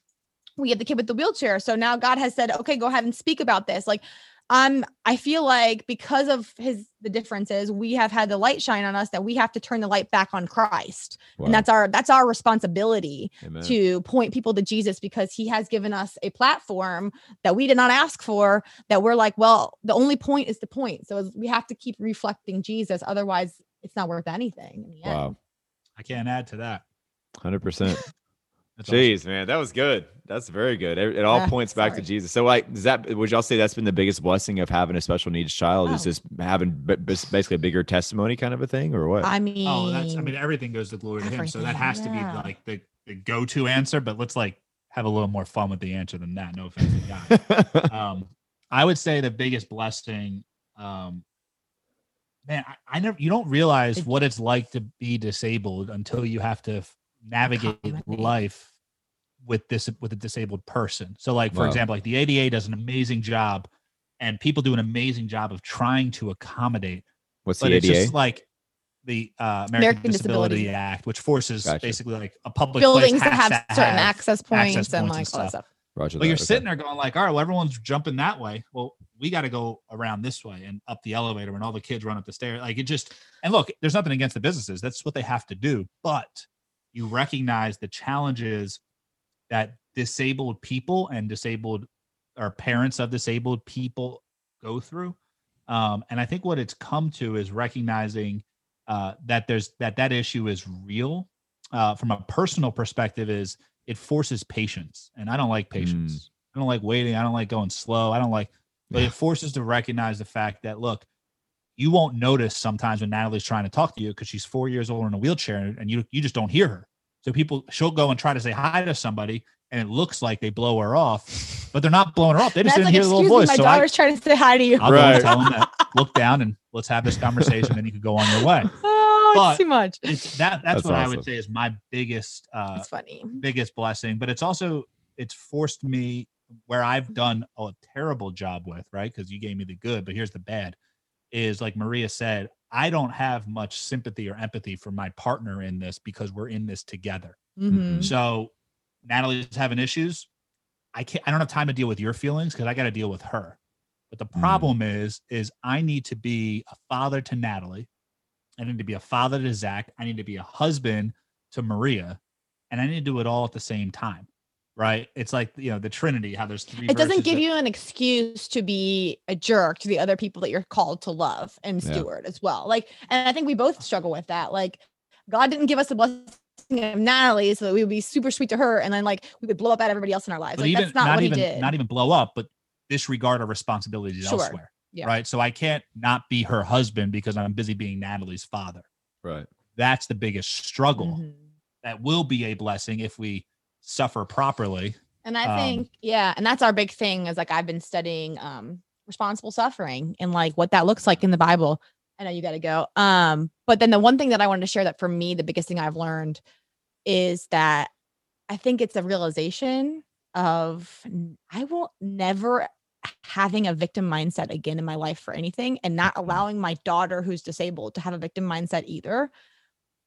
we have the kid with the wheelchair. So now God has said, okay, go ahead and speak about this. Like, I'm I feel like because of his the differences, we have had the light shine on us that we have to turn the light back on Christ. Wow. And that's our that's our responsibility Amen. to point people to Jesus because he has given us a platform that we did not ask for that we're like, well, the only point is the point. So we have to keep reflecting Jesus otherwise it's not worth anything. Wow. End. I can't add to that. 100%. That's Jeez, awesome. man, that was good. That's very good. It, it all ah, points sorry. back to Jesus. So, like, does that would y'all say that's been the biggest blessing of having a special needs child? Oh. Is just having b- basically a bigger testimony, kind of a thing, or what? I mean, oh, that's I mean, everything goes to glory to Him, so that has yeah. to be like the, the go to answer. But let's like have a little more fun with the answer than that. No offense to God. um, I would say the biggest blessing, um, man, I, I never you don't realize what it's like to be disabled until you have to f- navigate life with this with a disabled person. So, like for Wow. example, like the ADA does an amazing job, and people do an amazing job of trying to accommodate What's but the it's ADA? just like the uh, American, American Disability, Disability. Act, which forces Gotcha. basically like a public buildings place that has have to certain have- access points access and points like and all that stuff. stuff. Roger But you're okay. sitting there going like, all right, well, everyone's jumping that way. Well, we got to go around this way and up the elevator when all the kids run up the stairs. Like it just and look, there's nothing against the businesses. That's what they have to do. But you recognize the challenges that disabled people and disabled or parents of disabled people go through. Um, and I think what it's come to is recognizing uh, that there's that that issue is real. Uh, from a personal perspective, is it forces patience, and I don't like patience. I don't like waiting. I don't like going slow. I don't like, but Yeah. it forces to recognize the fact that look, you won't notice sometimes when Natalie's trying to talk to you because she's four years old in a wheelchair and you you just don't hear her. So people she'll go and try to say hi to somebody and it looks like they blow her off, but they're not blowing her off. They just didn't like, hear the little me, voice. my So I, daughter's trying to say hi to you. I'll go Right. and tell them that look down and let's have this conversation. and you can go on your way. Oh, But- it's too much. It's that that's, That's what I would say is my biggest uh It's funny. biggest blessing, but it's also it's forced me where I've done a terrible job with, right? Because you gave me the good, but here's the bad. Is like Maria said, I don't have much sympathy or empathy for my partner in this because we're in this together. Mhm. So Natalie's having issues. I can't I don't have time to deal with your feelings because I got to deal with her. But the problem is, is I need to be a father to Natalie. I need to be a father to Zach. I need to be a husband to Maria. And I need to do it all at the same time. Right. It's like you know, the Trinity, how there's three It doesn't give that- you an excuse to be a jerk to the other people that you're called to love and Yeah. steward as well. Like, and I think we both struggle with that. Like, God didn't give us the blessing of Natalie so that we would be super sweet to her and then like we would blow up at everybody else in our lives. but Like, even that's not, not, what even he did. not even blow up, but disregard our responsibilities Sure. elsewhere. Yeah. Right. So I can't not be her husband because I'm busy being Natalie's father. right. That's the biggest struggle. Mhm. That will be a blessing if we suffer properly. And I Um, think, yeah, and that's our big thing is like I've been studying um responsible suffering and like what that looks like in the Bible. I know you got to go. Um, but then the one thing that I wanted to share that for me, the biggest thing I've learned is that I think it's a realization of I will never having a victim mindset again in my life for anything and not allowing my daughter who's disabled to have a victim mindset either.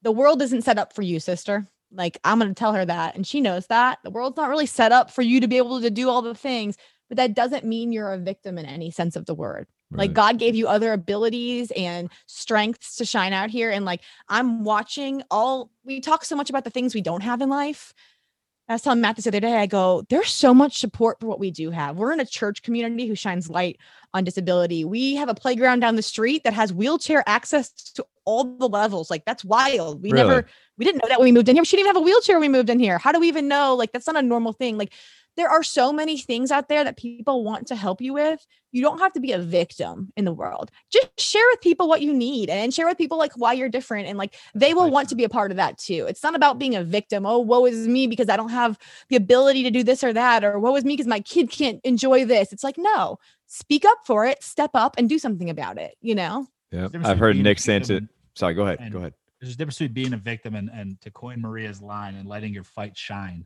The world isn't set up for you, sister. Like I'm going to tell her that and she knows that. The world's not really set up for you to be able to do all the things, but that doesn't mean you're a victim in any sense of the word. Like. God gave you other abilities and strengths to shine out here. And like I'm watching all we talk so much about the things we don't have in life. I was telling Matt this the other day, I go, there's so much support for what we do have. We're in a church community who shines light on disability. We have a playground down the street that has wheelchair access to all the levels. Like that's wild. We Really? never we didn't know that when we moved in here. She didn't even have a wheelchair when we moved in here. How do we even know? Like that's not a normal thing. Like there are so many things out there that people want to help you with. You don't have to be a victim in the world. Just share with people what you need and share with people like why you're different. And like they will want to be a part of that too. It's not about being a victim. Oh, woe is me because I don't have the ability to do this or that, or woe is me because my kid can't enjoy this. It's like, no, speak up for it, step up and do something about it, you know? Yeah. I've heard Nick victim Sanchez. and- Sorry, go ahead. and- Go ahead. There's a difference between being a victim and, and to coin Maria's line and letting your fight shine,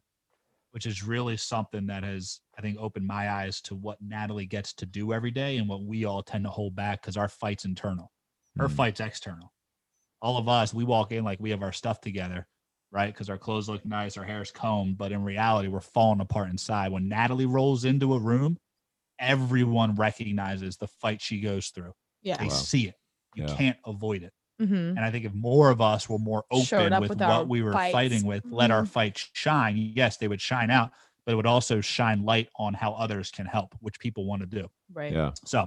which is really something that has, I think, opened my eyes to what Natalie gets to do every day and what we all tend to hold back because our fight's internal. Her Mhm. fight's external. All of us, we walk in like we have our stuff together, right? Because our clothes look nice, our hair's combed, but in reality, we're falling apart inside. When Natalie rolls into a room, everyone recognizes the fight she goes through. Yeah. They Wow. see it. You Yeah. can't avoid it. Mm-hmm. And I think if more of us were more open with with what we were fights. fighting with, let our Mhm. fight shine, yes, they would shine out, but it would also shine light on how others can help, which people want to do. Right. Yeah. So,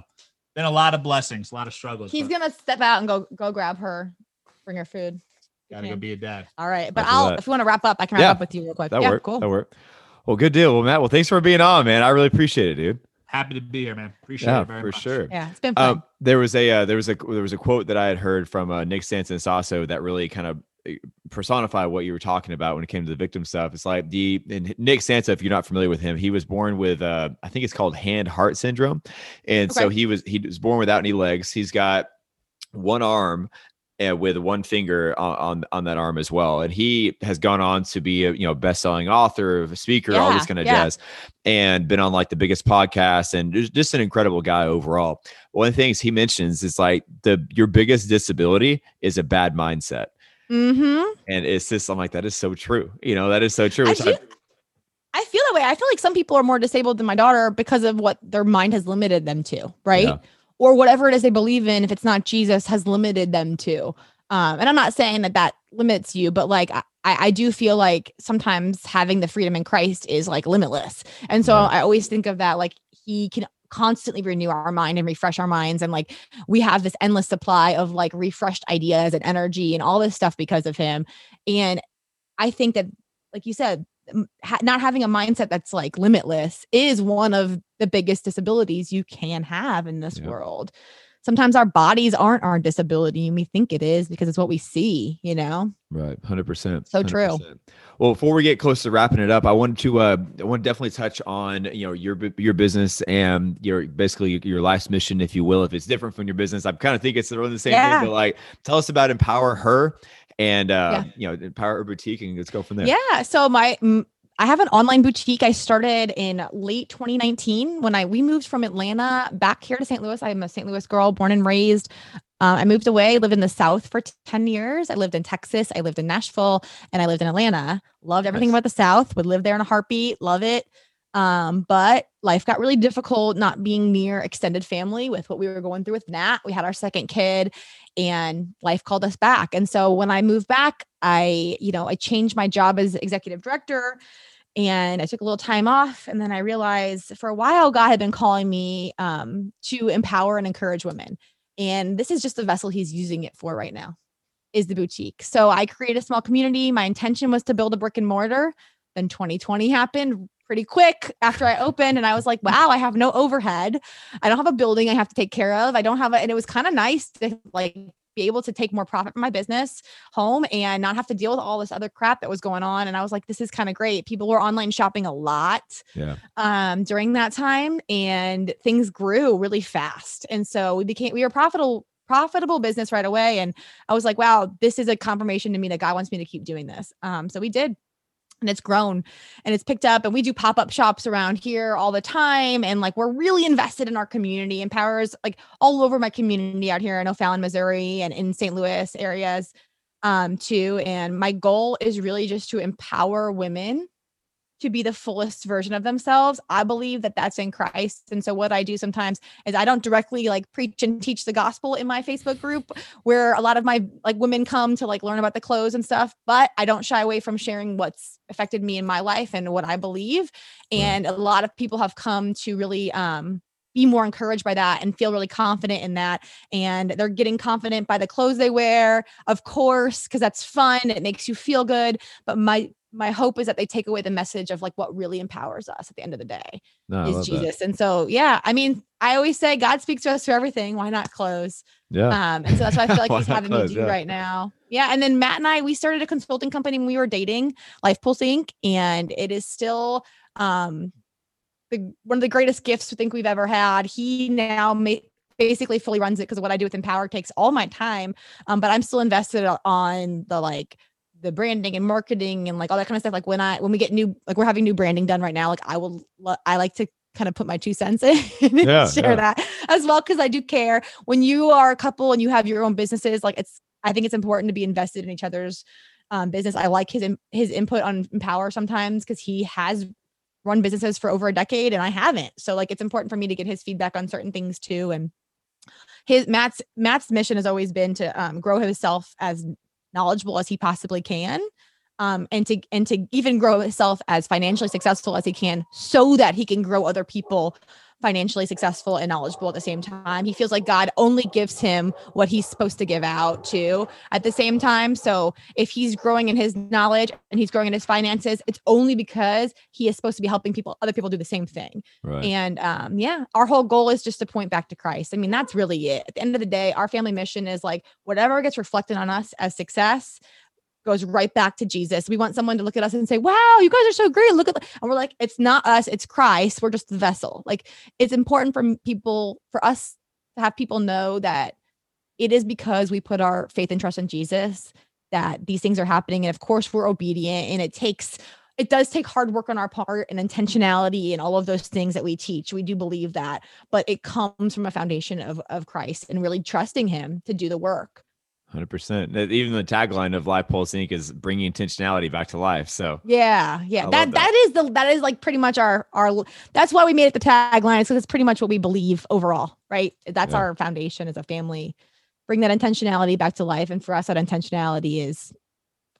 been a lot of blessings, a lot of struggles. He's but gonna step out and go go grab her, bring her food. gotta go be a dad. All right. But After I'll that. if you want to wrap up, I can wrap Yeah. up with you real quick. That yeah, worked. cool. That worked. Well, good deal. Well, Matt, well, thanks for being on, man. I really appreciate it, dude. Happy to be here, man. Appreciate Yeah, it very for much. sure. Yeah, it's been fun. Um, there was a uh, there was a there was a quote that I had heard from uh, Nick Sanchez also that really kind of uh, personified what you were talking about when it came to the victim stuff. It's like the and Nick Sansa, if you're not familiar with him, he was born with uh, I think it's called Hanhart syndrome, and so he was he was born without any legs. He's got one arm uh, with one finger on, on on that arm as well. And he has gone on to be a you know best selling author, a speaker, all this kind of yeah. jazz, and been on like the biggest podcast and just, an incredible guy overall. One of the things he mentions is like the your biggest disability is a bad mindset. mm-hmm. And it's just I'm like, that is so true. You know, that is so true. I, Which do, I feel that way. I feel like some people are more disabled than my daughter because of what their mind has limited them to, right? Yeah. Or whatever it is they believe in, if it's not Jesus, has limited them to. Um, and I'm not saying that that limits you, but like I, I do feel like sometimes having the freedom in Christ is like limitless. And so Right. I always think of that like he can constantly renew our mind and refresh our minds. And like we have this endless supply of like refreshed ideas and energy and all this stuff because of him. And I think that, like you said, ha- not having a mindset that's like limitless is one of the biggest disabilities you can have in this Yeah. world. Sometimes our bodies aren't our disability and we think it is because it's what we see, you know? Right, hundred percent. So true. Well, before we get close to wrapping it up, I wanted to uh, I want to definitely touch on you know your your business and your basically your life's mission, if you will. If it's different from your business, I kind of think it's really the same Yeah. thing. But like, tell us about empowHER and uh, Yeah. you know empowHER boutique, and let's go from there. Yeah. So my mm, I have an online boutique I started in late 2019 when I we moved from Atlanta back here to St. Louis. I'm a St. Louis girl, born and raised. Uh, I moved away, lived in the South for t- 10 years. I lived in Texas, I lived in Nashville, and I lived in Atlanta. Loved everything Nice. about the South, would live there in a heartbeat, love it. Um, but life got really difficult not being near extended family with what we were going through with Nat. We had our second kid and life called us back. And so when I moved back, I, you know, I changed my job as executive director and I took a little time off. And then I realized for a while, God had been calling me um, to empower and encourage women. And this is just the vessel he's using it for right now is the boutique. So I created a small community. My intention was to build a brick and mortar. Then 2020 happened pretty quick after I opened. And I was like, wow, I have no overhead. I don't have a building I have to take care of. I don't have a, and it was kind of nice to like be able to take more profit from my business home and not have to deal with all this other crap that was going on. And I was like, this is kind of great. People were online shopping a lot Yeah. um, during that time and things grew really fast. And so we became, we were profitable, profitable business right away. And I was like, wow, this is a confirmation to me that God wants me to keep doing this. Um, so we did and it's grown and it's picked up and we do pop-up shops around here all the time and like we're really invested in our community and powers like all over my community out here in O'Fallon, Missouri and in St. Louis areas um too and my goal is really just to empower women to be the fullest version of themselves. I believe that that's in Christ. And so what I do sometimes is I don't directly like preach and teach the gospel in my Facebook group where a lot of my like women come to like learn about the clothes and stuff, but I don't shy away from sharing what's affected me in my life and what I believe. And a lot of people have come to really um be more encouraged by that and feel really confident in that. And they're getting confident by the clothes they wear, of course, because that's fun. It makes you feel good. But my my hope is that they take away the message of like what really empowers us at the end of the day No, is love that. Jesus. And so, yeah, I mean, I always say God speaks to us through everything. Why not clothes? Yeah. Um, and so that's what I feel like he's having clothes? me do Yeah. right now. Yeah. And then Matt and I, we started a consulting company when we were dating, Life Pulse Inc. And it is still um the one of the greatest gifts I think we've ever had. He now ma- basically fully runs it because what I do with Empower takes all my time. Um, but I'm still invested on the like the branding and marketing and like all that kind of stuff. Like when I when we get new like we're having new branding done right now, like I will I like to kind of put my two cents in and Yeah, share yeah. that as well because I do care. When you are a couple and you have your own businesses, like it's I think it's important to be invested in each other's um, business. I like his his input on Empower sometimes because he has run businesses for over a decade and I haven't. So like it's important for me to get his feedback on certain things too. And his Matt's Matt's mission has always been to um, grow himself as knowledgeable as he possibly can. Um, and to and to even grow himself as financially successful as he can so that he can grow other people financially successful and knowledgeable at the same time. He feels like God only gives him what he's supposed to give out to at the same time. So if he's growing in his knowledge and he's growing in his finances, it's only because he is supposed to be helping people, other people do the same thing. Right. And um, yeah, our whole goal is just to point back to Christ. I mean, that's really it. At the end of the day, our family mission is like whatever gets reflected on us as success goes right back to Jesus. We want someone to look at us and say, "Wow, you guys are so great. Look at," the-" and we're like, "It's not us. It's Christ. We're just the vessel." Like it's important for people, for us to have people know that it is because we put our faith and trust in Jesus that these things are happening. And of course, we're obedient, and it takes it does take hard work on our part and intentionality and all of those things that we teach. We do believe that, but it comes from a foundation of of Christ and really trusting Him to do the work. Hundred percent. Even the tagline of Life Pulse Inc. is bringing intentionality back to life. So Yeah, yeah. That, that. that is the that is like pretty much our our that's why we made it the tagline So, it's pretty much what we believe overall, right? That's Yeah. our foundation as a family. Bring that intentionality back to life, and for us, that intentionality is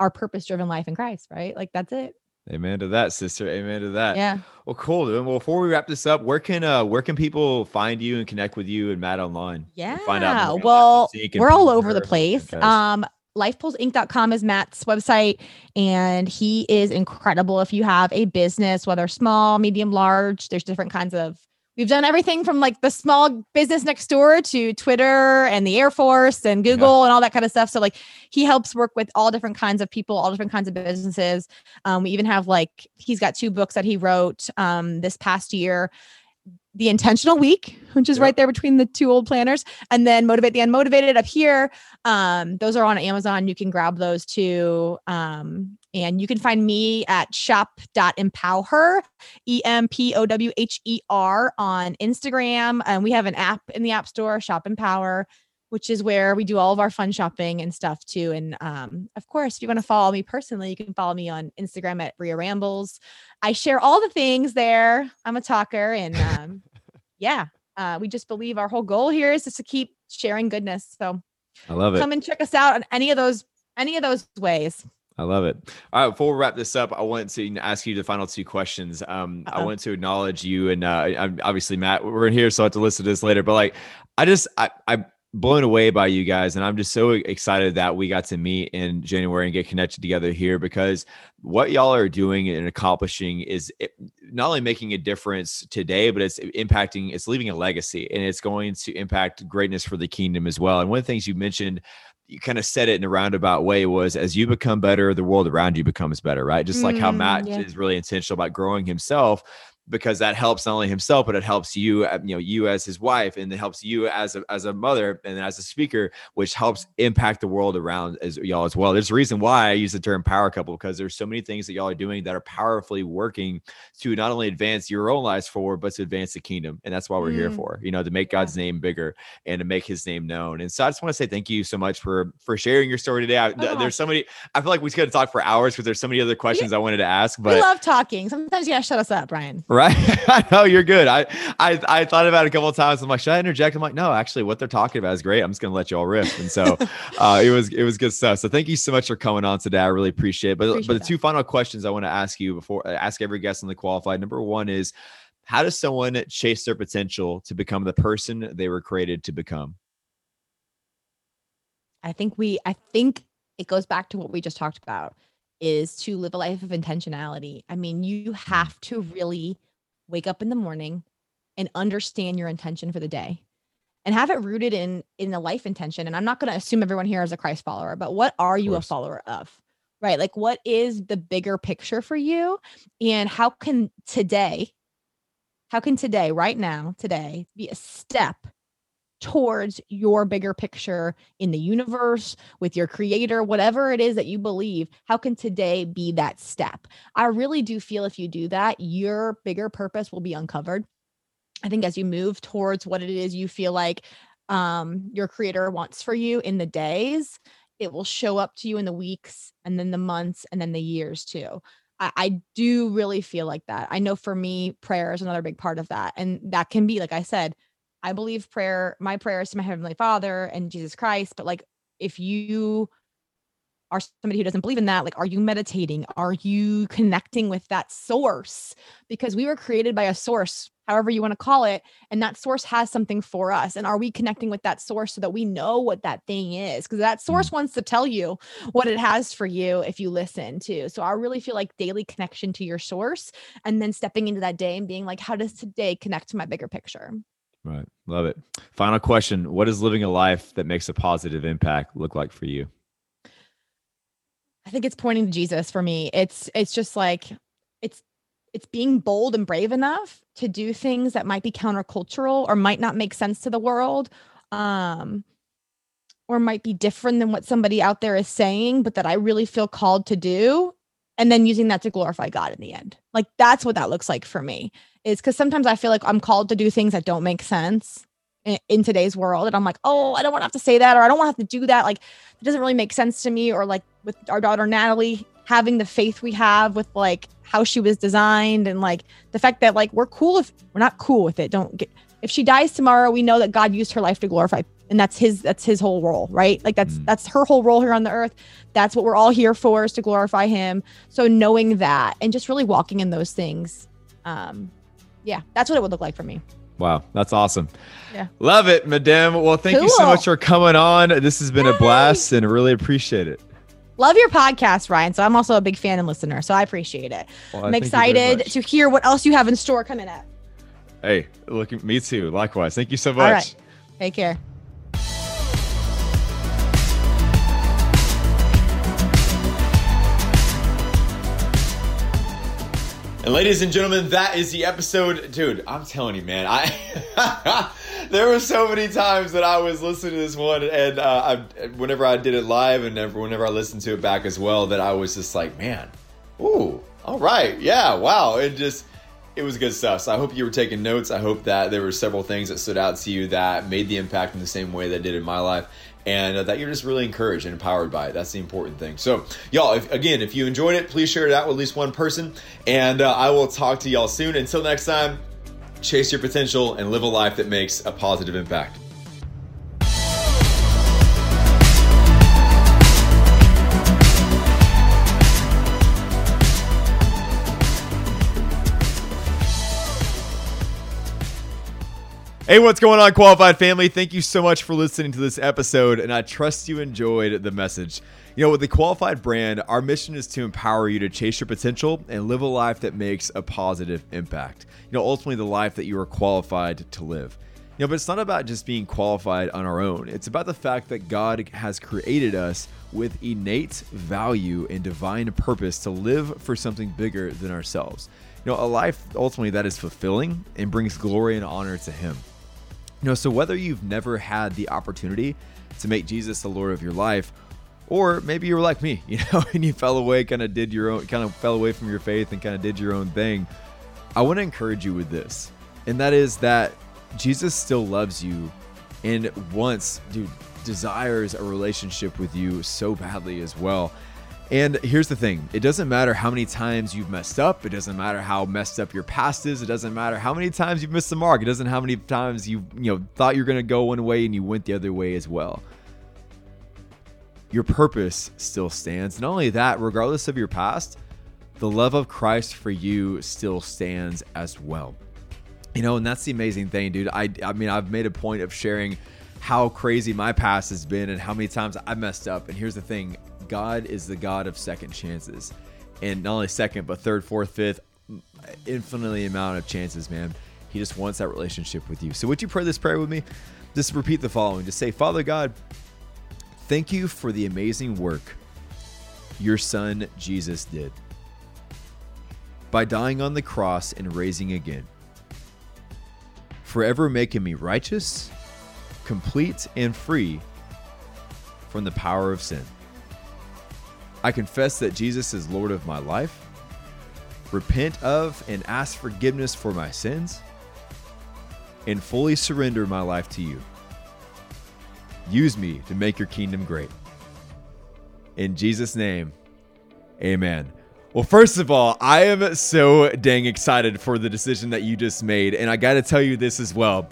our purpose driven life in Christ, right? Like that's it. Amen to that, sister. Amen to that. Yeah. Well, cool. Dude. Well, before we wrap this up, where can uh where can people find you and connect with you and Matt online? Yeah. Find out well, Life Pulse Inc. and we're all over the place. Um, lifepulseinc.com is Matt's website, and he is incredible. If you have a business, whether small, medium, large, there's different kinds of. We've done everything from like the small business next door to Twitter and the Air Force and Google and all that kind of stuff. So like he helps work with all different kinds of people, all different kinds of businesses. Um, we even have like he's got two books that he wrote um, this past year. The Intentional Week, which is Yep. right there between the two old planners, and then Motivate the Unmotivated up here. Um, those are on Amazon. You can grab those too. Um, and you can find me at shop.empower, E M P O W H E R on Instagram. And we have an app in the App Store, Shop Empower, which is where we do all of our fun shopping and stuff too. And um, of course, if you want to follow me personally, you can follow me on Instagram at Bria Rambles. I share all the things there. I'm a talker. And um, yeah, uh, we just believe our whole goal here is just to keep sharing goodness. So I love it. come and check us out on any of those any of those ways. I love it. All right, before we wrap this up, I want to ask you the final two questions. Um, I Uh-oh. want to acknowledge you and uh, obviously Matt. We're in here, so I have to listen to this later. But like, I just I, I'm blown away by you guys, and I'm just so excited that we got to meet in January and get connected together here because what y'all are doing and accomplishing is not only making a difference today, but it's impacting. It's leaving a legacy, and it's going to impact greatness for the kingdom as well. And one of the things you mentioned you kind of said it in a roundabout way was as you become better, the world around you becomes better, right? Just like how Mm, Matt yeah. is really intentional about growing himself because that helps not only himself but it helps you uh, you know you as his wife and it helps you as a as a mother and as a speaker which helps impact the world around as y'all as well there's a reason why i use the term power couple because there's so many things that y'all are doing that are powerfully working to not only advance your own lives forward but to advance the kingdom and that's what we're here Mm. for you know to make god's name bigger and to make his name known and so i just want to say thank you so much for for sharing your story today I, Oh. there's so many i feel like we could have talked for hours because there's so many other questions i wanted to ask but we love talking. Sometimes you gotta shut us up, Ryan. Right. I know you're good. I, I I thought about it a couple of times. I'm like, should I interject? I'm like, no, actually, what they're talking about is great. I'm just gonna let you all riff. And so uh, it was it was good stuff. So thank you so much for coming on today. I really appreciate it. But Appreciate but the that. two final questions I want to ask you before I ask every guest on the qualified. Number one is how does someone chase their potential to become the person they were created to become? I think we I think it goes back to what we just talked about is to live a life of intentionality. I mean, you have to really wake up in the morning and understand your intention for the day and have it rooted in in a life intention. And I'm not going to assume everyone here is a Christ follower, but what are you a follower of? Right? Like what is the bigger picture for you and how can today how can today, right now, today, be a step towards your bigger picture in the universe with your creator, whatever it is that you believe? How can today be that step? I really do feel if you do that, your bigger purpose will be uncovered. I think as you move towards what it is you feel like um, your creator wants for you in the days, it will show up to you in the weeks and then the months and then the years too. I, I do really feel like that. I know for me, prayer is another big part of that. And that can be, like I said, I believe prayer, my prayers to my Heavenly Father and Jesus Christ. But like, if you are somebody who doesn't believe in that, like, are you meditating? Are you connecting with that source? Because we were created by a source, however you want to call it, and that source has something for us. And are we connecting with that source so that we know what that thing is? Because that source mm. wants to tell you what it has for you if you listen to. So I really feel like daily connection to your source and then stepping into that day and being like, how does today connect to my bigger picture? Right. Love it. Final question What does living a life that makes a positive impact look like for you? I think it's pointing to Jesus for me. It's it's just like it's it's being bold and brave enough to do things that might be countercultural or might not make sense to the world. Um or might be different than what somebody out there is saying, but that I really feel called to do. And then using that to glorify God in the end. Like that's what that looks like for me is because sometimes I feel like I'm called to do things that don't make sense in, in, today's world. And I'm like, oh, I don't want to have to say that, or I don't want to have to do that. Like, it doesn't really make sense to me. Or like with our daughter Natalie, having the faith we have with like how she was designed and like the fact that like we're cool if we're not cool with it. Don't get if she dies tomorrow, we know that God used her life to glorify and that's his that's his whole role right like that's mm. that's her whole role here on the earth that's what we're all here for is to glorify him so knowing that and just really walking in those things um yeah, that's what it would look like for me. Wow, that's awesome. Yeah. Love it, Madame. Well, thank cool. you so much for coming on. This has been Yay. a blast and really appreciate it. Love your podcast, Ryan. So I'm also a big fan and listener. So I appreciate it. Well, I'm excited to hear what else you have in store coming up. Hey, look, me too. Likewise. Thank you so much. All right. Take care. And ladies and gentlemen, that is the episode. Dude, I'm telling you, man, I there were so many times that I was listening to this one, and uh, I, whenever I did it live, and whenever I listened to it back as well, that I was just like, man, ooh, all right, yeah, wow, it just it was good stuff. So I hope you were taking notes. I hope that there were several things that stood out to you that made the impact in the same way that did in my life and uh, that you're just really encouraged and empowered by it. That's the important thing. So, y'all, if, again, if you enjoyed it, please share it out with at least one person, and uh, I will talk to y'all soon. Until next time, chase your potential and live a life that makes a positive impact. Hey, what's going on, qualified family? Thank you so much for listening to this episode, and I trust you enjoyed the message. You know, with the qualified brand, our mission is to empower you to chase your potential and live a life that makes a positive impact. You know, ultimately, the life that you are qualified to live. You know, but it's not about just being qualified on our own. It's about the fact that God has created us with innate value and divine purpose to live for something bigger than ourselves. You know, a life ultimately that is fulfilling and brings glory and honor to Him. You know, so whether you've never had the opportunity to make Jesus the Lord of your life, or maybe you were like me, you know, and you fell away, kind of did your own, kind of fell away from your faith and kind of did your own thing. I want to encourage you with this, and that is that Jesus still loves you and wants, dude, desires a relationship with you so badly as well. And here's the thing it doesn't matter how many times you've messed up. It doesn't matter how messed up your past is. It doesn't matter how many times you've missed the mark. It doesn't how many times you you know thought you're gonna go one way and you went the other way as well. Your purpose still stands. Not only that, regardless of your past, the love of Christ for you still stands as well. You know, and that's the amazing thing, dude. I I mean, I've made a point of sharing how crazy my past has been and how many times I messed up. And here's the thing God is the God of second chances. And not only second, but third, fourth, fifth, infinitely amount of chances, man. He just wants that relationship with you. So would you pray this prayer with me? Just repeat the following. Just say, Father God, thank you for the amazing work your son Jesus did. By dying on the cross and raising again, forever making me righteous, complete, and free from the power of sin. I confess that Jesus is Lord of my life, repent of and ask forgiveness for my sins, and fully surrender my life to you. Use me to make your kingdom great. In Jesus' name, amen. Well, first of all, I am so dang excited for the decision that you just made. And I got to tell you this as well.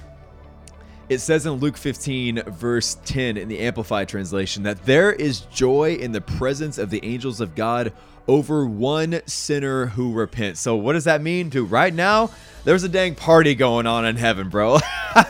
It says in Luke 15, verse 10 in the Amplified translation, that there is joy in the presence of the angels of God over one sinner who repents. So, what does that mean? To right now, there's a dang party going on in heaven, bro.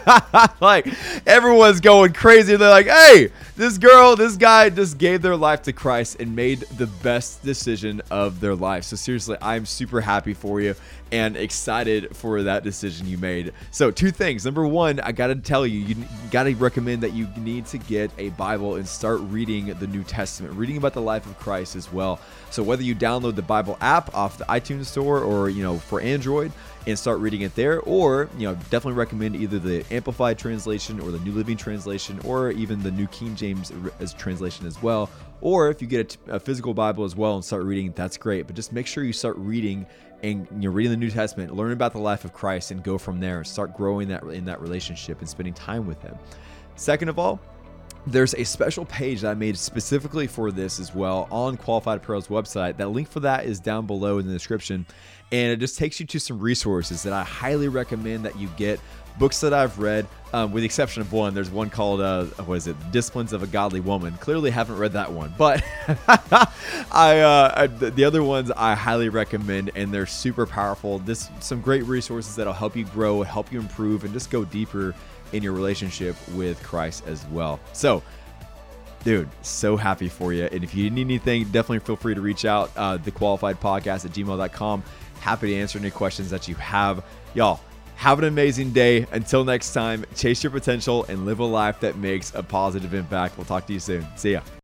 like everyone's going crazy. They're like, hey, this girl, this guy just gave their life to Christ and made the best decision of their life. So seriously, I'm super happy for you and excited for that decision you made. So two things. Number one, I got to tell you, you got to recommend that you need to get a Bible and start reading the New Testament, reading about the life of Christ as well. So whether you download the Bible app off the iTunes store or, you know, for Android, and start reading it there. Or, you know, definitely recommend either the Amplified translation or the New Living translation or even the New King James as translation as well. Or if you get a, physical Bible as well and start reading, that's great. But just make sure you start reading and you're reading the New Testament, learn about the life of Christ, and go from there start growing that in that relationship and spending time with Him. Second of all, there's a special page that I made specifically for this as well on Qualified Apparel's website. That link for that is down below in the description and it just takes you to some resources that I highly recommend that you get. Books that I've read, um, with the exception of one. There's one called uh, what is it? Disciplines of a Godly Woman. Clearly, haven't read that one, but I, uh, I, the other ones I highly recommend, and they're super powerful. This some great resources that'll help you grow, help you improve, and just go deeper in your relationship with Christ as well. So dude so happy for you and if you need anything definitely feel free to reach out uh, the qualified podcast at gmail.com Happy to answer any questions that you have. Y'all, have an amazing day. Until next time, chase your potential and live a life that makes a positive impact. We'll talk to you soon. See ya.